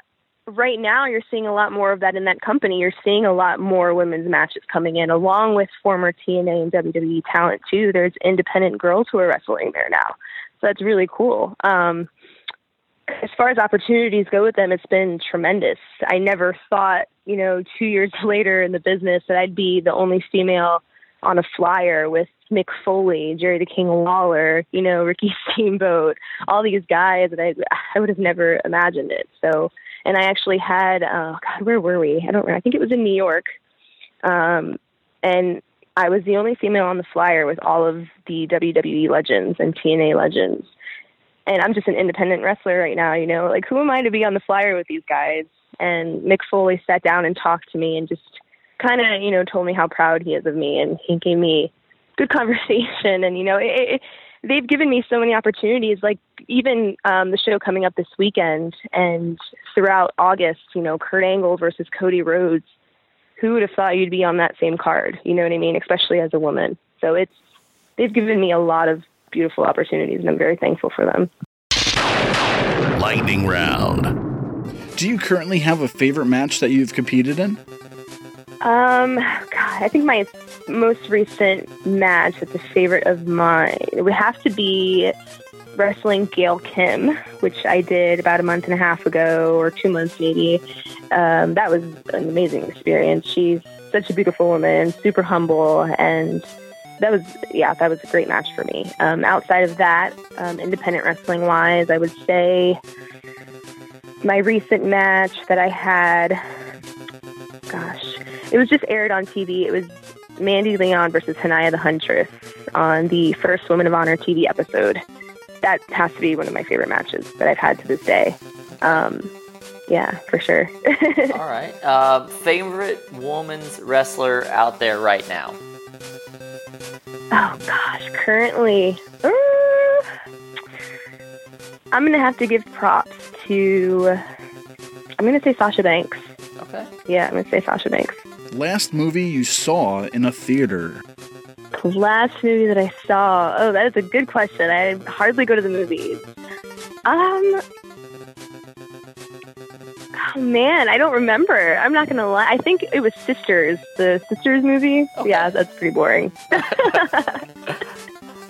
right now you're seeing a lot more of that in that company. You're seeing a lot more women's matches coming in, along with former TNA and WWE talent too. There's independent girls who are wrestling there now, so that's really cool. Um, as far as opportunities go with them, it's been tremendous. I never thought, you know, two years later in the business that I'd be the only female on a flyer with Mick Foley, Jerry the King Lawler, you know, Ricky Steamboat, all these guys that I I would have never imagined it. So and I actually had oh God, where were we? I don't remember. I think it was in New York, um, and I was the only female on the flyer with all of the WWE legends and TNA legends. And I'm just an independent wrestler right now, you know, like who am I to be on the flyer with these guys? And Mick Foley sat down and talked to me and just kind of, you know, told me how proud he is of me and he gave me good conversation and you know, it, it, they've given me so many opportunities, like even um, the show coming up this weekend and throughout August, you know, Kurt Angle versus Cody Rhodes. Who would have thought you'd be on that same card? You know what I mean? Especially as a woman. So it's, they've given me a lot of beautiful opportunities and I'm very thankful for them. Lightning round. Do you currently have a favorite match that you've competed in? Um, God, I think my most recent match that's a favorite of mine it would have to be wrestling Gail Kim, which I did about a month and a half ago or two months maybe. Um, that was an amazing experience. She's such a beautiful woman, super humble, and that was yeah, that was a great match for me. Um, outside of that, um, independent wrestling wise, I would say my recent match that I had. Gosh, it was just aired on TV. It was Mandy Leon versus Hania the Huntress on the first Women of Honor TV episode. That has to be one of my favorite matches that I've had to this day. Um, yeah, for sure. All right. Uh, favorite woman's wrestler out there right now? Oh gosh, currently, uh, I'm gonna have to give props to. I'm gonna say Sasha Banks. Okay. Yeah, I'm gonna say Sasha Banks. Last movie you saw in a theater? Last movie that I saw. Oh, that is a good question. I hardly go to the movies. Um. Oh man, I don't remember. I'm not gonna lie. I think it was Sisters, the Sisters movie. Okay. Yeah, that's pretty boring.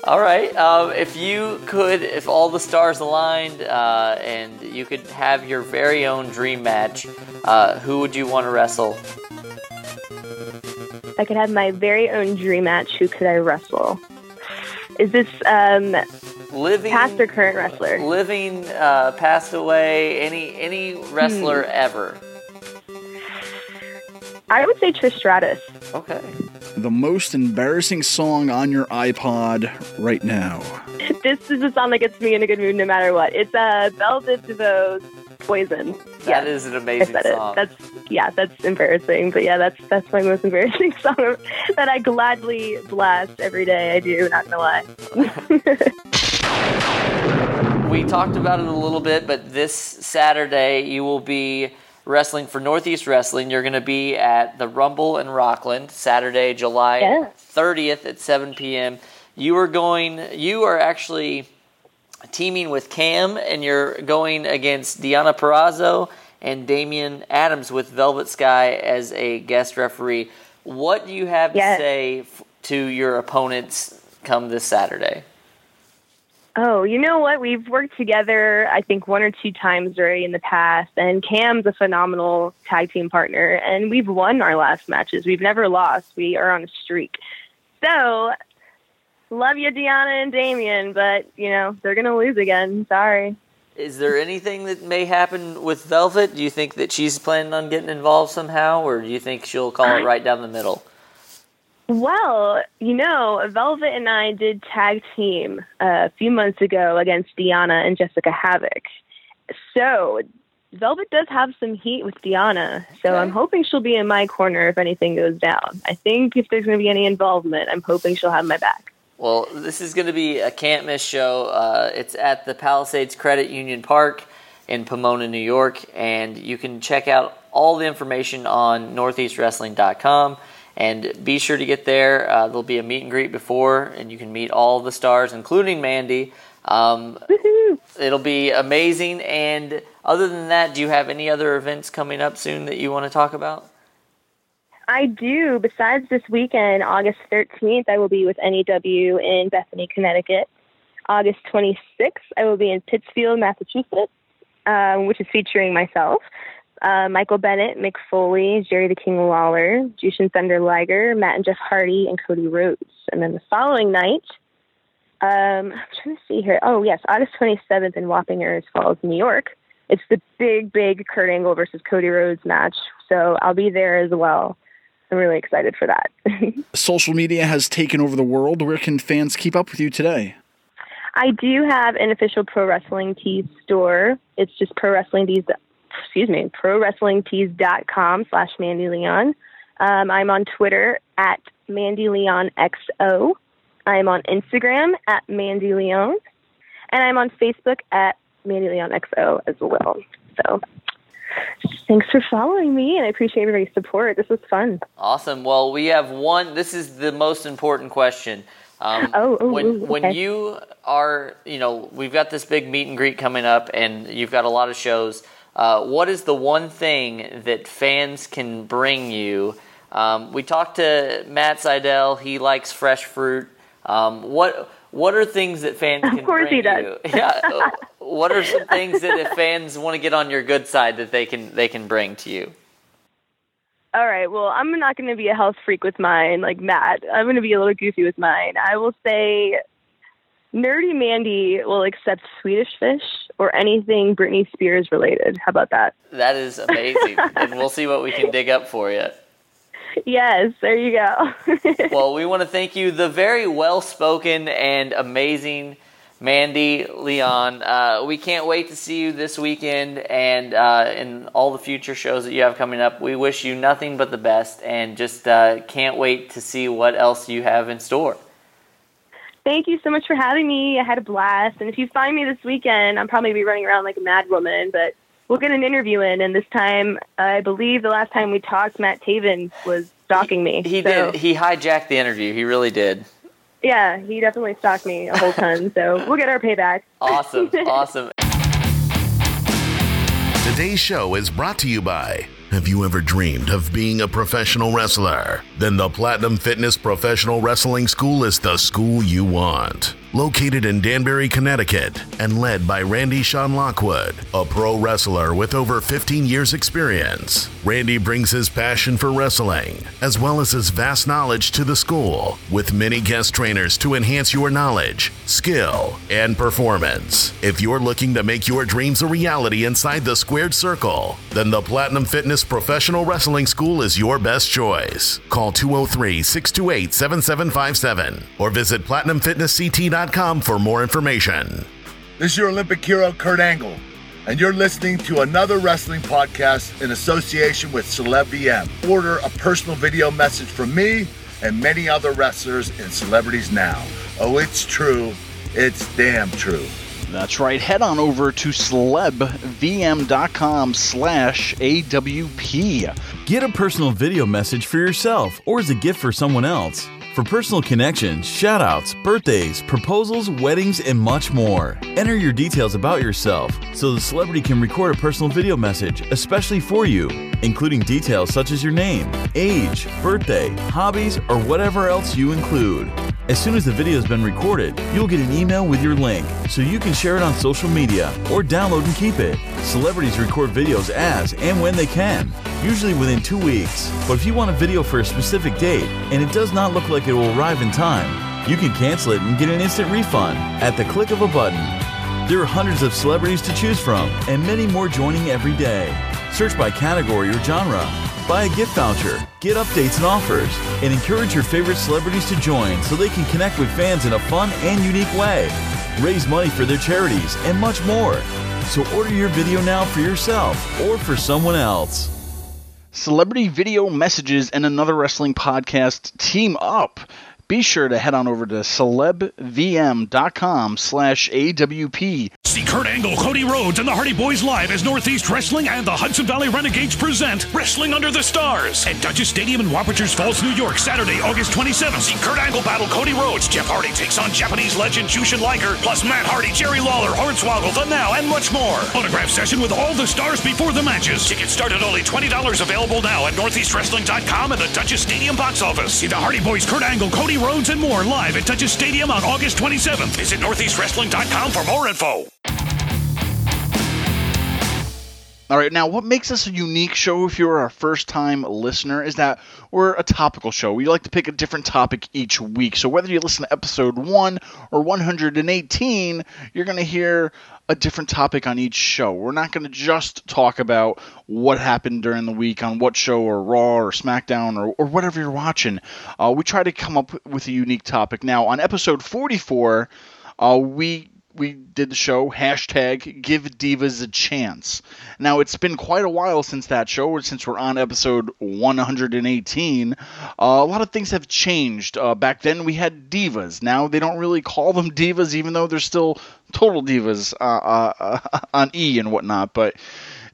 all right. Um, if you could, if all the stars aligned, uh, and you could have your very own dream match, uh, who would you want to wrestle? I could have my very own dream match, who could I wrestle? Is this um, living past or current wrestler? Living, uh, passed away, any any wrestler hmm. ever? I would say Trish Stratus. Okay. The most embarrassing song on your iPod right now. this is a song that gets me in a good mood no matter what. It's uh, Bell Biv DeVoe's Poison. That is an amazing song. It. That's yeah, that's embarrassing. But yeah, that's that's my most embarrassing song that I gladly blast every day. I do, not gonna lie. we talked about it a little bit, but this Saturday you will be wrestling for Northeast Wrestling. You're going to be at the Rumble in Rockland Saturday, July yeah. 30th at 7 p.m. you are going. You are actually teaming with Cam, and you're going against Deonna Purrazzo and Damian Adams with Velvet Sky as a guest referee. What do you have Yes. to say f- to your opponents come this Saturday? Oh, you know what? We've worked together, I think, one or two times already in the past, and Cam's a phenomenal tag team partner, and we've won our last matches. We've never lost. We are on a streak. So, love you, Deonna and Damian, but, you know, they're going to lose again. Sorry. Is there anything that may happen with Velvet? Do you think that she's planning on getting involved somehow, or do you think she'll call it right down the middle? Well, you know, Velvet and I did tag team a few months ago against Deonna and Jessicka Havok. So Velvet does have some heat with Deonna, so I'm hoping she'll be in my corner if anything goes down. I think if there's going to be any involvement, I'm hoping she'll have my back. Well, this is going to be a can't miss show. Uh, it's at the Palisades Credit Union Park in Pomona, New York, and you can check out all the information on northeastwrestling.com. And be sure to get there. Uh, there'll be a meet and greet before, and you can meet all the stars, including Mandy. Um, it'll be amazing. And other than that, do you have any other events coming up soon that you want to talk about? I do. Besides this weekend, August 13th, I will be with NEW in Bethany, Connecticut. August 26th, I will be in Pittsfield, Massachusetts, um, which is featuring myself, uh, Michael Bennett, Mick Foley, Jerry the King Lawler, Jushin Thunder Liger, Matt and Jeff Hardy, and Cody Rhodes. And then the following night, um, I'm trying to see here. Oh, yes, August 27th in Wappingers Falls, New York. It's the big, big Kurt Angle versus Cody Rhodes match. So I'll be there as well. I'm really excited for that. Social media has taken over the world. Where can fans keep up with you today? I do have an official pro wrestling tees store. It's just pro wrestling tees. Excuse me, pro wrestling tees.com slash Mandy Leon. Um, I'm on Twitter at Mandy Leon XO. I'm on Instagram at Mandy Leon, and I'm on Facebook at Mandy Leon XO as well. So, thanks for following me, and I appreciate everybody's support. This was fun. Awesome. Well, we have one. This is the most important question. Um, Oh, oh, when ooh, when you are, you know, we've got this big meet and greet coming up, and you've got a lot of shows. Uh, what is the one thing that fans can bring you? Um, we talked to Matt Sydal. He likes fresh fruit. Um, what what are things that fans can course bring he does. you? Yeah. uh, what are some things that if fans want to get on your good side that they can they can bring to you? All right. Well, I'm not going to be a health freak with mine like Matt. I'm going to be a little goofy with mine. I will say Nerdy Mandy will accept Swedish fish or anything Britney Spears related. How about that? That is amazing, and we'll see what we can dig up for you. Yes, there you go. Well, we want to thank you, the very well spoken and amazing Mandy Leon. Uh, we can't wait to see you this weekend and uh, in all the future shows that you have coming up. We wish you nothing but the best and just uh, can't wait to see what else you have in store. Thank you so much for having me. I had a blast. And if you find me this weekend, I'm probably be running around like a mad woman, but we'll get an interview in. And this time, I believe the last time we talked, Matt Taven was stalking me. He So, did. He hijacked the interview. He really did. Yeah, he definitely stalked me a whole ton. so we'll get our payback. Awesome. awesome. Today's show is brought to you by. Have you ever dreamed of being a professional wrestler? Then the Platinum Fitness Professional Wrestling School is the school you want. Located in Danbury, Connecticut, and led by Randy Sean Lockwood, a pro wrestler with over 15 years' experience. Randy brings his passion for wrestling, as well as his vast knowledge to the school, with many guest trainers to enhance your knowledge, skill, and performance. If you're looking to make your dreams a reality inside the squared circle, then the Platinum Fitness Professional Wrestling School is your best choice. Call 203 628 7757 or visit PlatinumFitnessCT.com for more information. This is your Olympic hero, Kurt Angle, and you're listening to another wrestling podcast in association with Celeb VM. Order a personal video message from me and many other wrestlers and celebrities now. Oh, it's true. It's damn true. That's right. Head on over to celebvm.com slash AWP. Get a personal video message for yourself or as a gift for someone else. For personal connections, shoutouts, birthdays, proposals, weddings, and much more. Enter your details about yourself so the celebrity can record a personal video message, especially for you, including details such as your name, age, birthday, hobbies, or whatever else you include. As soon as the video has been recorded, you'll get an email with your link so you can share it on social media or download and keep it. Celebrities record videos as and when they can, usually within two weeks. But if you want a video for a specific date and it does not look like it will arrive in time, you can cancel it and get an instant refund at the click of a button. There are hundreds of celebrities to choose from and many more joining every day. Search by category or genre. Buy a gift voucher, get updates and offers, and encourage your favorite celebrities to join so they can connect with fans in a fun and unique way. Raise money for their charities and much more. So order your video now for yourself or for someone else. Celebrity video messages and another wrestling podcast team up. Be sure to head on over to celebvm.com slash AWP. See Kurt Angle, Cody Rhodes, and the Hardy Boys live as Northeast Wrestling and the Hudson Valley Renegades present Wrestling Under the Stars at Dutchess Stadium in Wappingers Falls, New York, Saturday, August 27th. See Kurt Angle battle Cody Rhodes. Jeff Hardy takes on Japanese legend Jushin Liger, plus Matt Hardy, Jerry Lawler, Hornswoggle, The Now, and much more. Autograph session with all the stars before the matches. Tickets start at only $20 available now at NortheastWrestling.com and the Dutchess Stadium box office. See the Hardy Boys, Kurt Angle, Cody Rhodes, and more live at Dutchess Stadium on August 27th. Visit NortheastWrestling.com for more info. All right, now what makes us a unique show if you're our first time listener is that we're a topical show. We like to pick a different topic each week. So whether you listen to episode 1 or 118, you're going to hear a different topic on each show. We're not going to just talk about what happened during the week on what show or Raw or SmackDown or, or whatever you're watching. Uh, we try to come up with a unique topic. Now, on episode 44, uh, we we did the show hashtag give divas a chance. Now it's been quite a while since that show since we're on episode 118 uh, a lot of things have changed. Uh, back then we had divas. Now they don't really call them divas even though they're still total divas uh, uh, uh on e and whatnot. But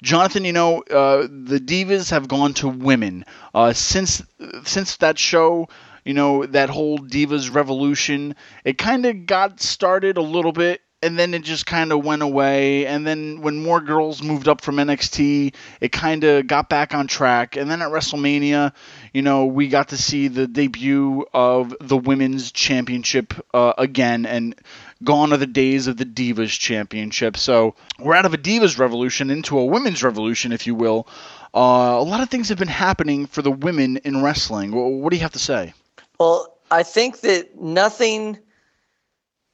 Jonathan, you know, uh, the divas have gone to women. Since since that show you know that whole divas revolution it kind of got started a little bit and then it just kind of went away. And then when more girls moved up from NXT, it kind of got back on track. And then at WrestleMania, you know, we got to see the debut of the Women's Championship uh, again, and gone are the days of the Divas Championship. So we're out of a Divas revolution into a Women's revolution, if you will. Uh, a lot of things have been happening for the women in wrestling. What do you have to say? Well, I think that nothing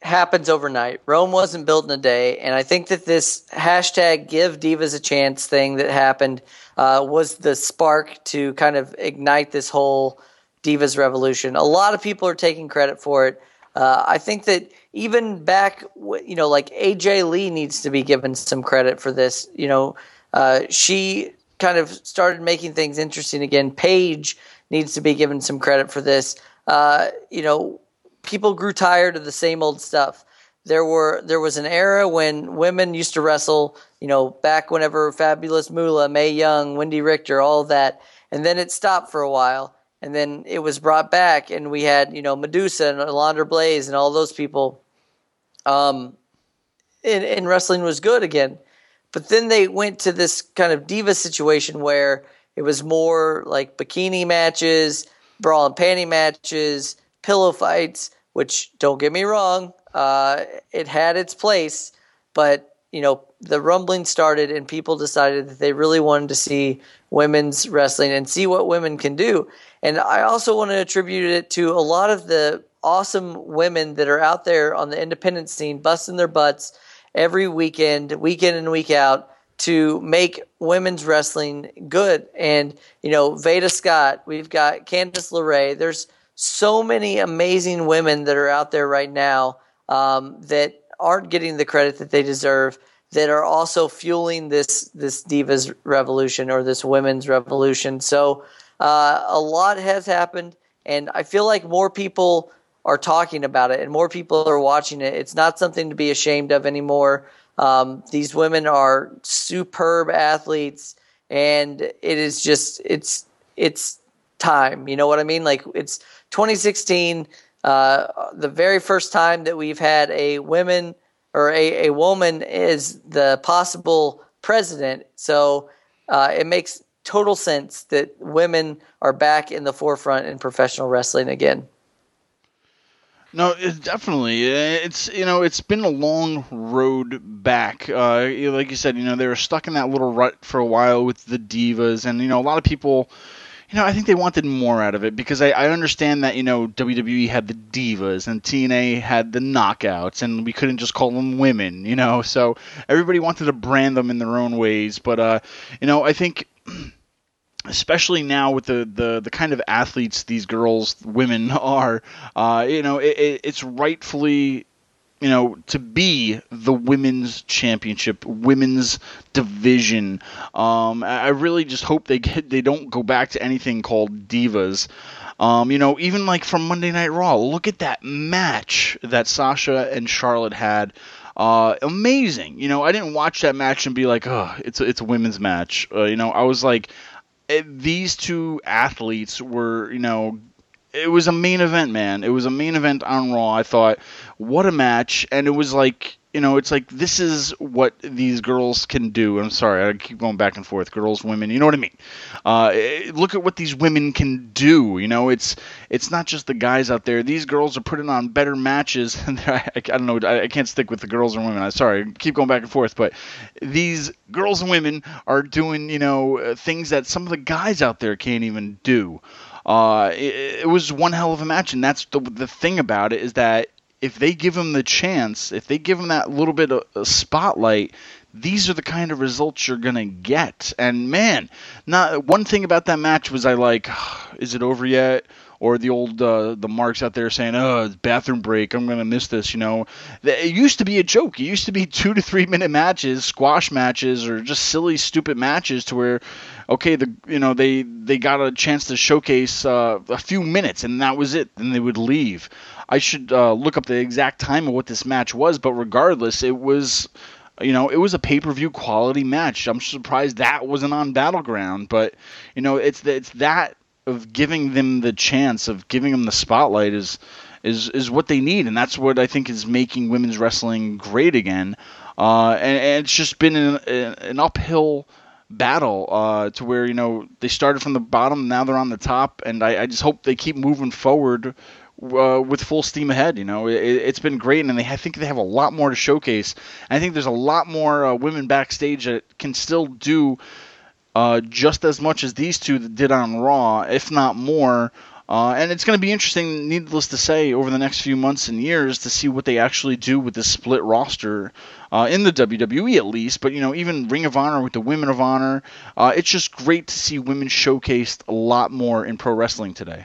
happens overnight. Rome wasn't built in a day, and I think that this hashtag "Give Divas a Chance" thing that happened uh, was the spark to kind of ignite this whole divas revolution. A lot of people are taking credit for it. Uh, I think that even back, you know, like AJ Lee needs to be given some credit for this. You know, uh, she kind of started making things interesting again. Paige needs to be given some credit for this. Uh, you know, people grew tired of the same old stuff. There were there was an era when women used to wrestle, you know, back whenever Fabulous Moolah, Mae Young, Wendi Richter, all that, and then it stopped for a while, and then it was brought back, and we had you know Medusa and Alundra Blaze and all those people. Um, and, and wrestling was good again, but then they went to this kind of diva situation where it was more like bikini matches, bra and panty matches, pillow fights, which don't get me wrong, uh, it had its place, but you know the rumbling started and people decided that they really wanted to see women's wrestling and see what women can do. And I also want to attribute it to a lot of the awesome women that are out there on the independent scene busting their butts every weekend, week in and week out to make women's wrestling good. And, you know, Veda Scott, we've got Candice LeRae. There's so many amazing women that are out there right now um, that aren't getting the credit that they deserve that are also fueling this this divas revolution or this women's revolution. So uh, a lot has happened and i feel like more people are talking about it and more people are watching it. It's not something to be ashamed of anymore. Um, these women are superb athletes and it is just it's it's time. You know what I mean? Like it's 2016, uh, the very first time that we've had a women or a, a woman is the possible president. So uh, it makes total sense that women are back in the forefront in professional wrestling again. No, it, definitely. It's you know it's been a long road back. Uh, like you said, you know they were stuck in that little rut for a while with the divas, and you know a lot of people, you know I think they wanted more out of it because I, I understand that you know WWE had the divas and TNA had the knockouts, and we couldn't just call them women, you know. So everybody wanted to brand them in their own ways, but uh, you know I think. especially now with the, the, the kind of athletes these girls, women are, uh, you know, it, it's rightfully, you know, to be the women's championship, women's division. Um, I really just hope they get, they don't go back to anything called divas. Um, you know, even like from Monday Night Raw, look at that match that Sasha and Charlotte had. Uh, amazing. You know, I didn't watch that match and be like, oh, it's a, it's a women's match. Uh, you know, I was like, it, these two athletes were, you know, it was a main event, man. It was a main event on Raw. I thought, what a match, and it was like, you know, it's like this is what these girls can do. I'm sorry, I keep going back and forth. Girls, women, you know what I mean? Uh, eh, look at what these women can do. You know, it's it's not just the guys out there. These girls are putting on better matches. And I, I, don't know. I, I, can't stick with the girls and women. I'm sorry, I keep going back and forth. But these girls and women are doing, you know, uh, things that some of the guys out there can't even do. Uh, it, it was one hell of a match, and that's the the thing about it is that if they give him the chance, if they give him that little bit of a spotlight, these are the kind of results you're gonna get. And man, not one thing about that match was I like, is it over yet? Or the old uh, the marks out there saying, "Oh, bathroom break. I'm gonna miss this." You know, it used to be a joke. It used to be two to three minute matches, squash matches, or just silly, stupid matches to where, okay, the you know they they got a chance to showcase uh, a few minutes and that was it. Then they would leave. I should uh, look up the exact time of what this match was, but regardless, it was you know, it was a pay per view quality match. I'm surprised that wasn't on Battleground, but you know, it's it's that of giving them the chance of giving them the spotlight is is is what they need, and that's what I think is making women's wrestling great again. Uh, and, and, it's just been an, an uphill battle uh, to where you know they started from the bottom, now they're on the top, and I, I just hope they keep moving forward uh, with full steam ahead. You know, it, has been great, and they, I think they have a lot more to showcase. I think there's a lot more uh, women backstage that can still do uh, just as much as these two did on Raw, if not more. Uh, and it's going to be interesting, needless to say, over the next few months and years to see what they actually do with this split roster uh, in the WWE at least. But you know, even Ring of Honor with the Women of Honor, uh, it's just great to see women showcased a lot more in pro wrestling today.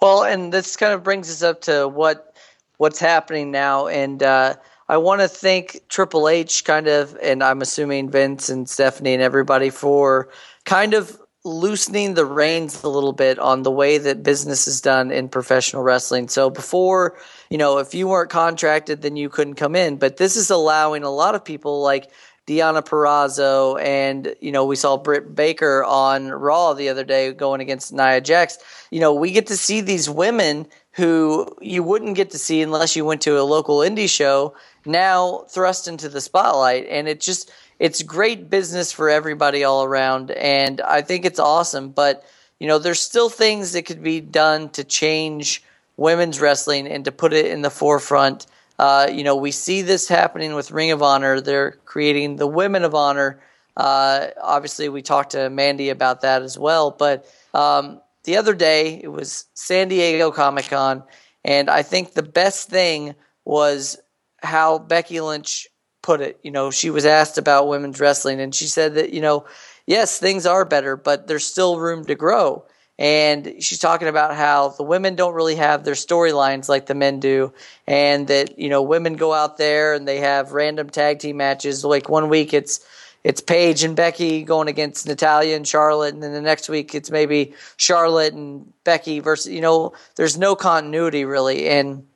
Well, and this kind of brings us up to what what's happening now, and uh, I want to thank Triple H, kind of, and I'm assuming Vince and Stephanie and everybody for kind of loosening the reins a little bit on the way that business is done in professional wrestling. So before, you know, if you weren't contracted, then you couldn't come in, but this is allowing a lot of people like Deonna Purrazzo, and you know we saw Britt Baker on Raw the other day going against Nia Jax. You know we get to see these women who you wouldn't get to see unless you went to a local indie show now thrust into the spotlight, and it just it's great business for everybody all around, and I think it's awesome. But you know there's still things that could be done to change women's wrestling and to put it in the forefront uh, you know, we see this happening with Ring of Honor. They're creating the Women of Honor. Uh, obviously, we talked to Mandy about that as well. But um, the other day, it was San Diego Comic Con, and I think the best thing was how Becky Lynch put it. You know, she was asked about women's wrestling, and she said that, you know, yes, things are better, but there's still room to grow and she's talking about how the women don't really have their storylines like the men do and that you know women go out there and they have random tag team matches like one week it's it's Paige and Becky going against Natalya and Charlotte and then the next week it's maybe Charlotte and Becky versus you know there's no continuity really and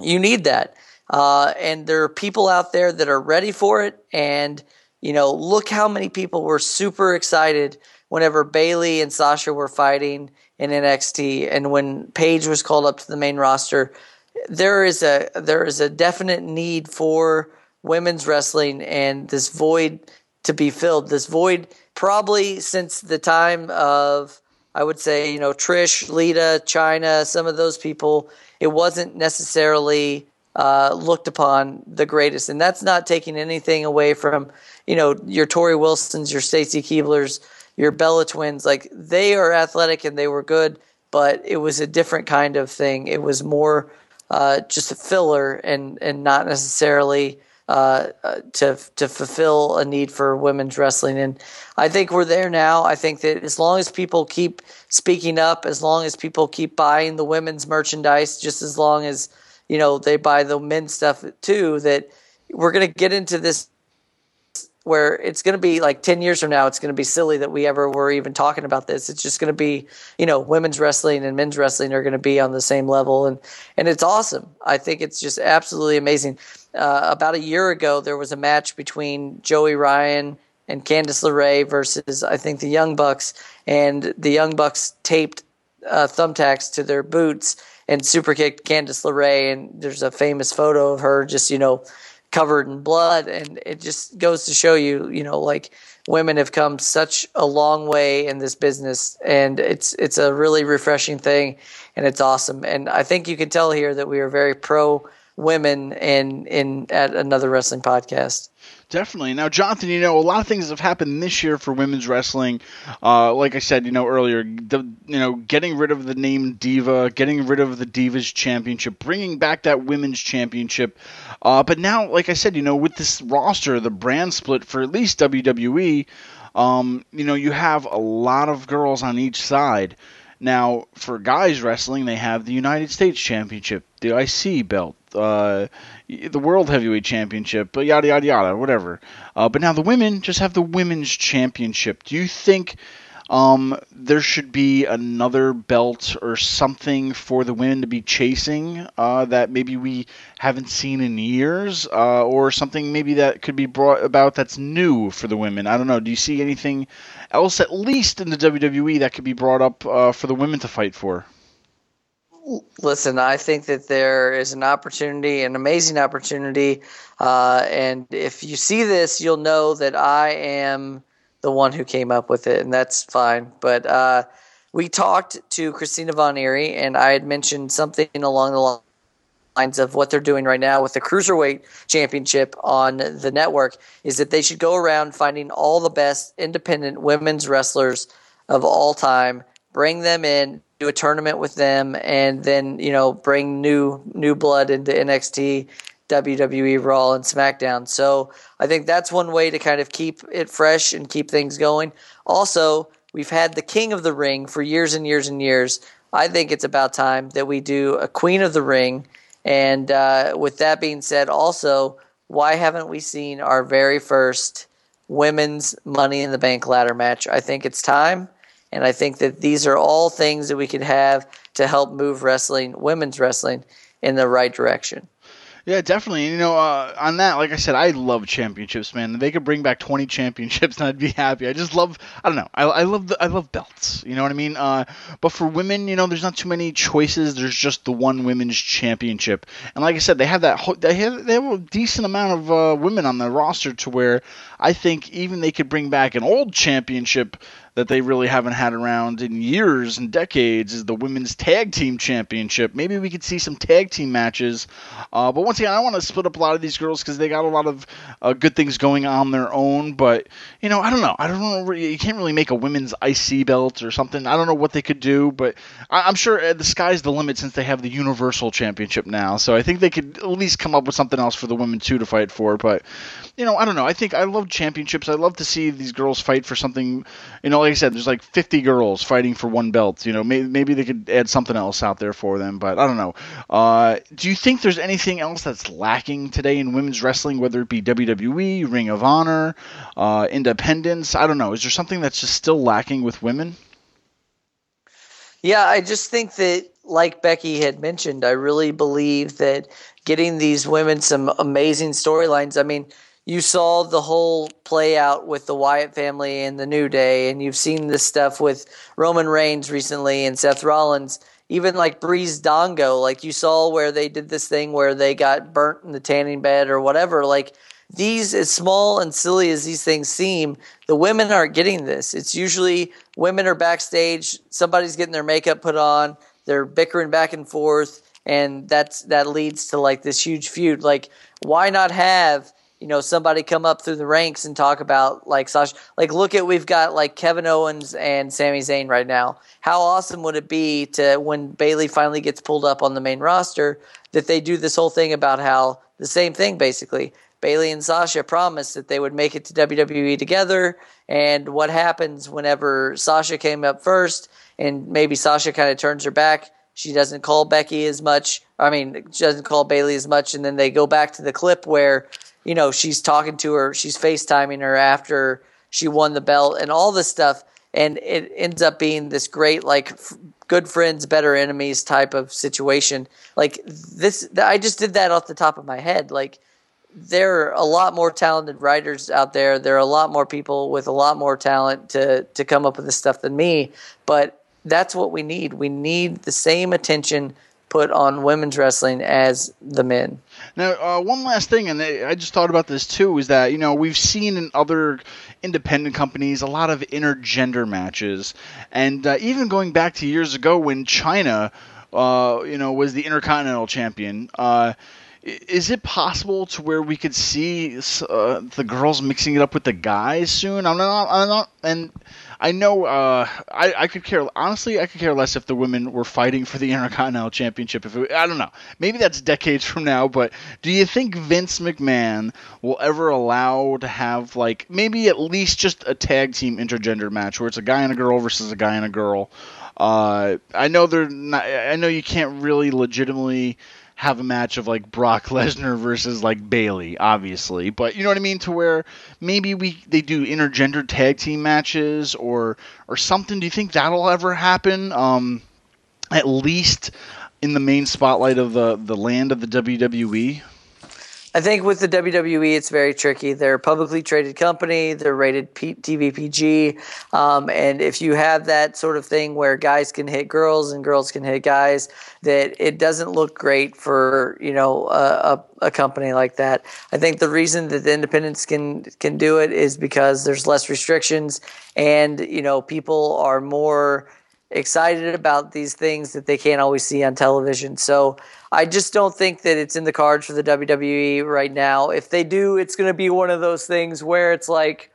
you need that. Uh, and there are people out there that are ready for it and you know look how many people were super excited whenever Bayley and Sasha were fighting in NXT, and when Paige was called up to the main roster, there is a there is a definite need for women's wrestling and this void to be filled. This void probably since the time of I would say, you know, Trish, Lita, Chyna, some of those people, it wasn't necessarily uh, looked upon the greatest. And that's not taking anything away from, you know, your Torrie Wilsons, your Stacy Keeblers, your Bella twins. Like they are athletic and they were good, but it was a different kind of thing. It was more uh, just a filler and, and not necessarily uh, uh, to to fulfill a need for women's wrestling. And I think we're there now. I think that as long as people keep speaking up, as long as people keep buying the women's merchandise, just as long as you know they buy the men's stuff too, that we're going to get into this where it's going to be like 10 years from now it's going to be silly that we ever were even talking about this it's just going to be you know women's wrestling and men's wrestling are going to be on the same level and and it's awesome i think it's just absolutely amazing uh, about a year ago there was a match between joey ryan and candice LeRae versus i think the young bucks. And the young bucks taped uh, thumbtacks to their boots and super kicked candice LeRae. And there's a famous photo of her just you know covered in blood. And it just goes to show you you know like women have come such a long way in this business. And it's it's a really refreshing thing. And it's awesome. And i think you can tell here that we are very pro women in in at another wrestling podcast Definitely. Now, Jonathan, you know, a lot of things have happened this year for women's wrestling. Uh, like I said, you know, earlier, the, you know, getting rid of the name Diva, getting rid of the Divas Championship, bringing back that Women's Championship. Uh, but now, like I said, you know, with this roster, the brand split for at least WWE, um, you know, you have a lot of girls on each side. Now, for guys wrestling, they have the United States Championship, the IC belt, uh, the World Heavyweight Championship, but yada yada yada, whatever. Uh, but now the women just have the Women's Championship. Do you think um, there should be another belt or something for the women to be chasing uh, that maybe we haven't seen in years, uh, or something maybe that could be brought about that's new for the women? I don't know. Do you see anything else, at least in the WWE, that could be brought up uh, for the women to fight for? Listen, I think that there is an opportunity, an amazing opportunity. Uh, and if you see this, you'll know that I am the one who came up with it, and that's fine. But uh, we talked to Christina Von Eerie, and I had mentioned something along the lines of what they're doing right now with the Cruiserweight Championship on the network is that they should go around finding all the best independent women's wrestlers of all time, bring them in, do a tournament with them, and then you know bring new new blood into NXT, WWE, Raw, and SmackDown. So I think that's one way to kind of keep it fresh and keep things going. Also, we've had the King of the Ring for years and years and years. I think it's about time that we do a Queen of the Ring. And uh, with that being said, also, why haven't we seen our very first women's Money in the Bank ladder match? I think it's time. And I think that these are all things that we could have to help move wrestling, women's wrestling, in the right direction. Yeah, definitely. You know, uh, on that, like I said, I love championships, man. They could bring back 20 championships, and I'd be happy. I just love, I don't know, I, I love the, I love belts. You know what I mean? Uh, but for women, you know, there's not too many choices. There's just the one women's championship, and like I said, they have that. They have they have a decent amount of uh, women on the roster to where I think even they could bring back an old championship that they really haven't had around in years and decades is the women's tag team championship. Maybe we could see some tag team matches. Uh, but once again, I want to split up a lot of these girls because they got a lot of uh, good things going on their own. But you know, I don't know. I don't know. You can't really make a women's IC belt or something. I don't know what they could do, but I- am sure uh, the sky's the limit since they have the Universal Championship now. So I think they could at least come up with something else for the women too to fight for. But you know, I don't know. I think I love championships. I love to see these girls fight for something. You know, like I said, there's like 50 girls fighting for one belt. You know, maybe, maybe they could add something else out there for them, but I don't know. Uh, do you think there's anything else that's lacking today in women's wrestling, whether it be WWE, Ring of Honor, uh, Independence? I don't know. Is there something that's just still lacking with women? Yeah, I just think that, like Becky had mentioned, I really believe that getting these women some amazing storylines. I mean, you saw the whole play out with the Wyatt family and the New Day, and you've seen this stuff with Roman Reigns recently and Seth Rollins. Even like Breezango, like you saw where they did this thing where they got burnt in the tanning bed or whatever. Like these, as small and silly as these things seem, the women aren't getting this. It's usually women are backstage, somebody's getting their makeup put on, they're bickering back and forth, and that's that leads to like this huge feud. Like, why not have you know somebody come up through the ranks and talk about like Sasha? Like, look at we've got like Kevin Owens and Sami Zayn right now. How awesome would it be to when Bayley finally gets pulled up on the main roster that they do this whole thing about how the same thing basically Bayley and Sasha promised that they would make it to WWE together. And what happens whenever Sasha came up first and maybe Sasha kind of turns her back? She doesn't call Becky as much. I mean, she doesn't call Bayley as much. And then they go back to the clip where, you know, she's talking to her, she's FaceTiming her after she won the belt and all this stuff. And it ends up being this great, like, f- good friends, better enemies type of situation. Like, this, I just did that off the top of my head. Like, there are a lot more talented writers out there. There are a lot more people with a lot more talent to to come up with this stuff than me. But that's what we need. We need the same attention put on women's wrestling as the men. Now, uh, one last thing, and I just thought about this too, is that you know we've seen in other independent companies a lot of intergender matches, and uh, even going back to years ago when Chyna, uh, you know, was the Intercontinental Champion. Uh, is it possible to where we could see uh, the girls mixing it up with the guys soon? I'm not. I'm not. And I know. Uh, I I could care. Honestly, I could care less if the women were fighting for the Intercontinental Championship. If it, I don't know. Maybe that's decades from now. But do you think Vince McMahon will ever allow to have like maybe at least just a tag team intergender match where it's a guy and a girl versus a guy and a girl? Uh, I know they're not. I know you can't really legitimately have a match of like Brock Lesnar versus like Bayley, obviously. But you know what I mean? To where maybe we they do intergender tag team matches or or something. Do you think that'll ever happen? Um, at least in the main spotlight of the the land of the WWE. I think with the WWE, it's very tricky. They're a publicly traded company. They're rated P- TVPG, um, and if you have that sort of thing where guys can hit girls and girls can hit guys, that it doesn't look great for you know a, a, a company like that. I think the reason that the independents can can do it is because there's less restrictions, and you know people are more excited about these things that they can't always see on television. So I just don't think that it's in the cards for the WWE right now. If they do, it's going to be one of those things where it's like,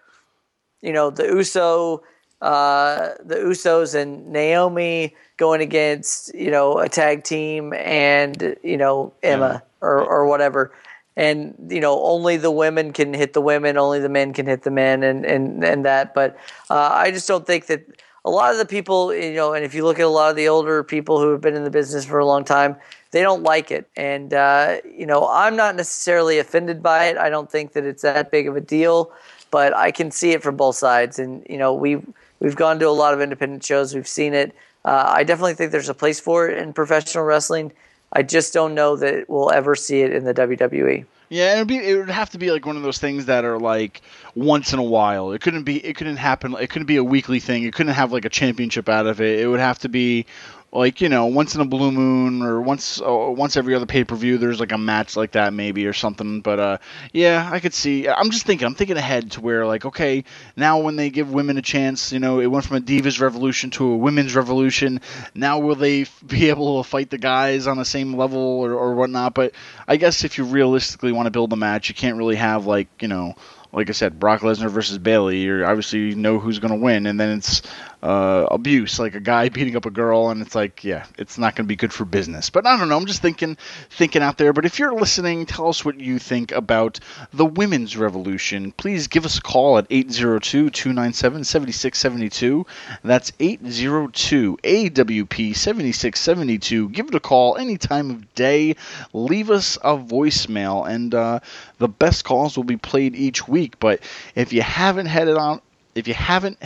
you know, the Uso, uh, the Usos and Naomi going against, you know, a tag team and you know Emma yeah. or or whatever. And you know, only the women can hit the women, only the men can hit the men, and and and that. But uh, I just don't think that a lot of the people, you know, and if you look at a lot of the older people who have been in the business for a long time, they don't like it. And, uh, you know, I'm not necessarily offended by it. I don't think that it's that big of a deal, but I can see it from both sides. And, you know, we've, we've gone to a lot of independent shows, we've seen it. Uh, I definitely think there's a place for it in professional wrestling. I just don't know that we'll ever see it in the WWE. Yeah, it would be. It would have to be like one of those things that are like once in a while. It couldn't be. It couldn't happen. It couldn't be a weekly thing. It couldn't have like a championship out of it. It would have to be like you know once in a blue moon or once uh, once every other pay per view there's like a match like that maybe or something. But uh, yeah, I could see. I'm just thinking. I'm thinking ahead to where like okay, now when they give women a chance, you know, it went from a divas revolution to a women's revolution. Now will they be able to fight the guys on the same level or, or whatnot? But I guess if you realistically want to build a match, you can't really have like you know like I said, Brock Lesnar versus Bayley you obviously you know who's going to win, and then it's uh, abuse, like a guy beating up a girl, and it's like, yeah, it's not going to be good for business. But I don't know. I'm just thinking, thinking out there. But if you're listening, tell us what you think about the women's revolution. Please give us a call at 802-297-7672. That's 802 AWP 7672. Give it a call any time of day. Leave us a voicemail, and uh, the best calls will be played each week. But if you haven't headed on, if you haven't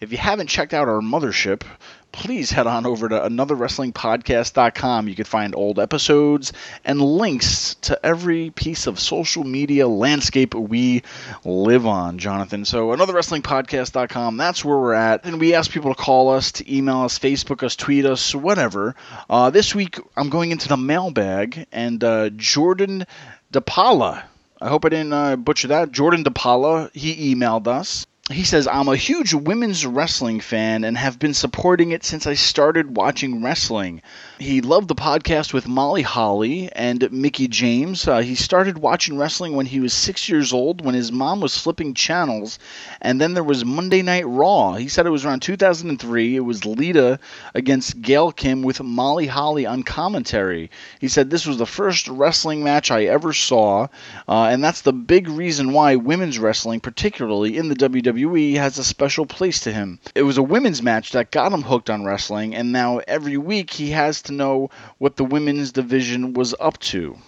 if you haven't checked out our mothership, please head on over to anotherwrestlingpodcast.com. You can find old episodes and links to every piece of social media landscape we live on, Jonathan. So, anotherwrestlingpodcast.com, that's where we're at. And we ask people to call us, to email us, Facebook us, tweet us, whatever. Uh, this week, I'm going into the mailbag, and uh, Jordan DePaula. I hope I didn't uh, butcher that. Jordan DePaula, he emailed us he says, I'm a huge women's wrestling fan and have been supporting it since I started watching wrestling. He loved the podcast with Molly Holly and Mickie James. Uh, he started watching wrestling when he was six years old when his mom was flipping channels. And then there was Monday Night Raw. He said it was around 2003. It was Lita against Gail Kim with Molly Holly on commentary. He said this was the first wrestling match I ever saw. Uh, and that's the big reason why women's wrestling, particularly in the WWE, has a special place to him. It was a women's match that got him hooked on wrestling. And now every week he has to to know what the women's division was up to.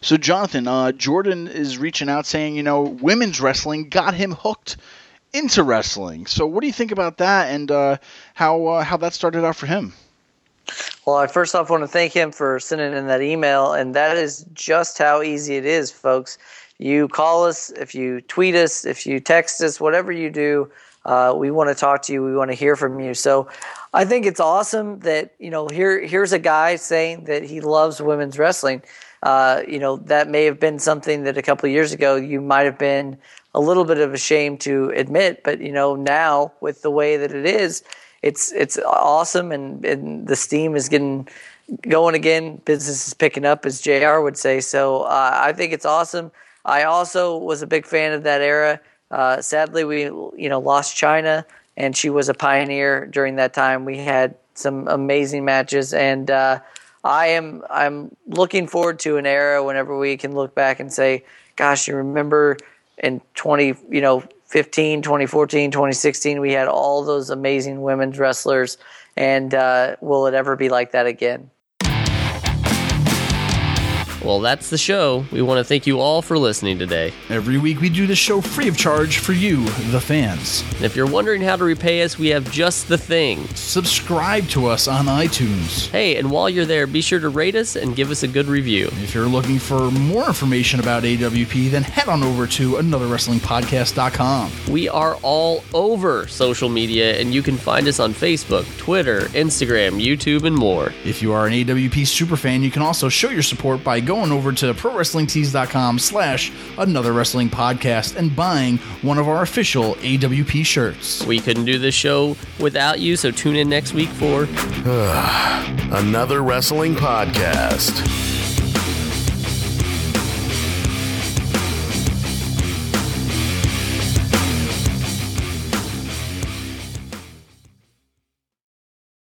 So, Jonathan, uh, Jordan is reaching out saying, you know, women's wrestling got him hooked into wrestling. So, what do you think about that, and uh, how uh, how that started out for him? Well, I first off want to thank him for sending in that email, and that is just how easy it is, folks. You call us, if you tweet us, if you text us, whatever you do, uh, we want to talk to you. We want to hear from you. So I think it's awesome that you know here here's a guy saying that he loves women's wrestling. Uh, you know that may have been something that a couple years ago you might have been a little bit of a shame to admit, but you know now with the way that it is, it's it's awesome and, and the steam is getting going again. Business is picking up, as Jr. would say. So uh, I think it's awesome. I also was a big fan of that era. Uh, sadly, we you know lost Chyna and she was a pioneer during that time. We had some amazing matches, and uh, I am I'm looking forward to an era whenever we can look back and say, "Gosh, you remember in 20 you know 15, 2014, 2016, we had all those amazing women's wrestlers, and uh, will it ever be like that again?" Well, that's the show. We want to thank you all for listening today. Every week we do this show free of charge for you, the fans. And if you're wondering how to repay us, we have just the thing. Subscribe to us on iTunes. Hey, and while you're there, be sure to rate us and give us a good review. If you're looking for more information about AWP, then head on over to anotherwrestlingpodcast.com. We are all over social media, and you can find us on Facebook, Twitter, Instagram, YouTube, and more. If you are an AWP superfan, you can also show your support by going over to prowrestlingtees.com slash another wrestling podcast and buying one of our official AWP shirts. We couldn't do this show without you, so tune in next week for another wrestling podcast.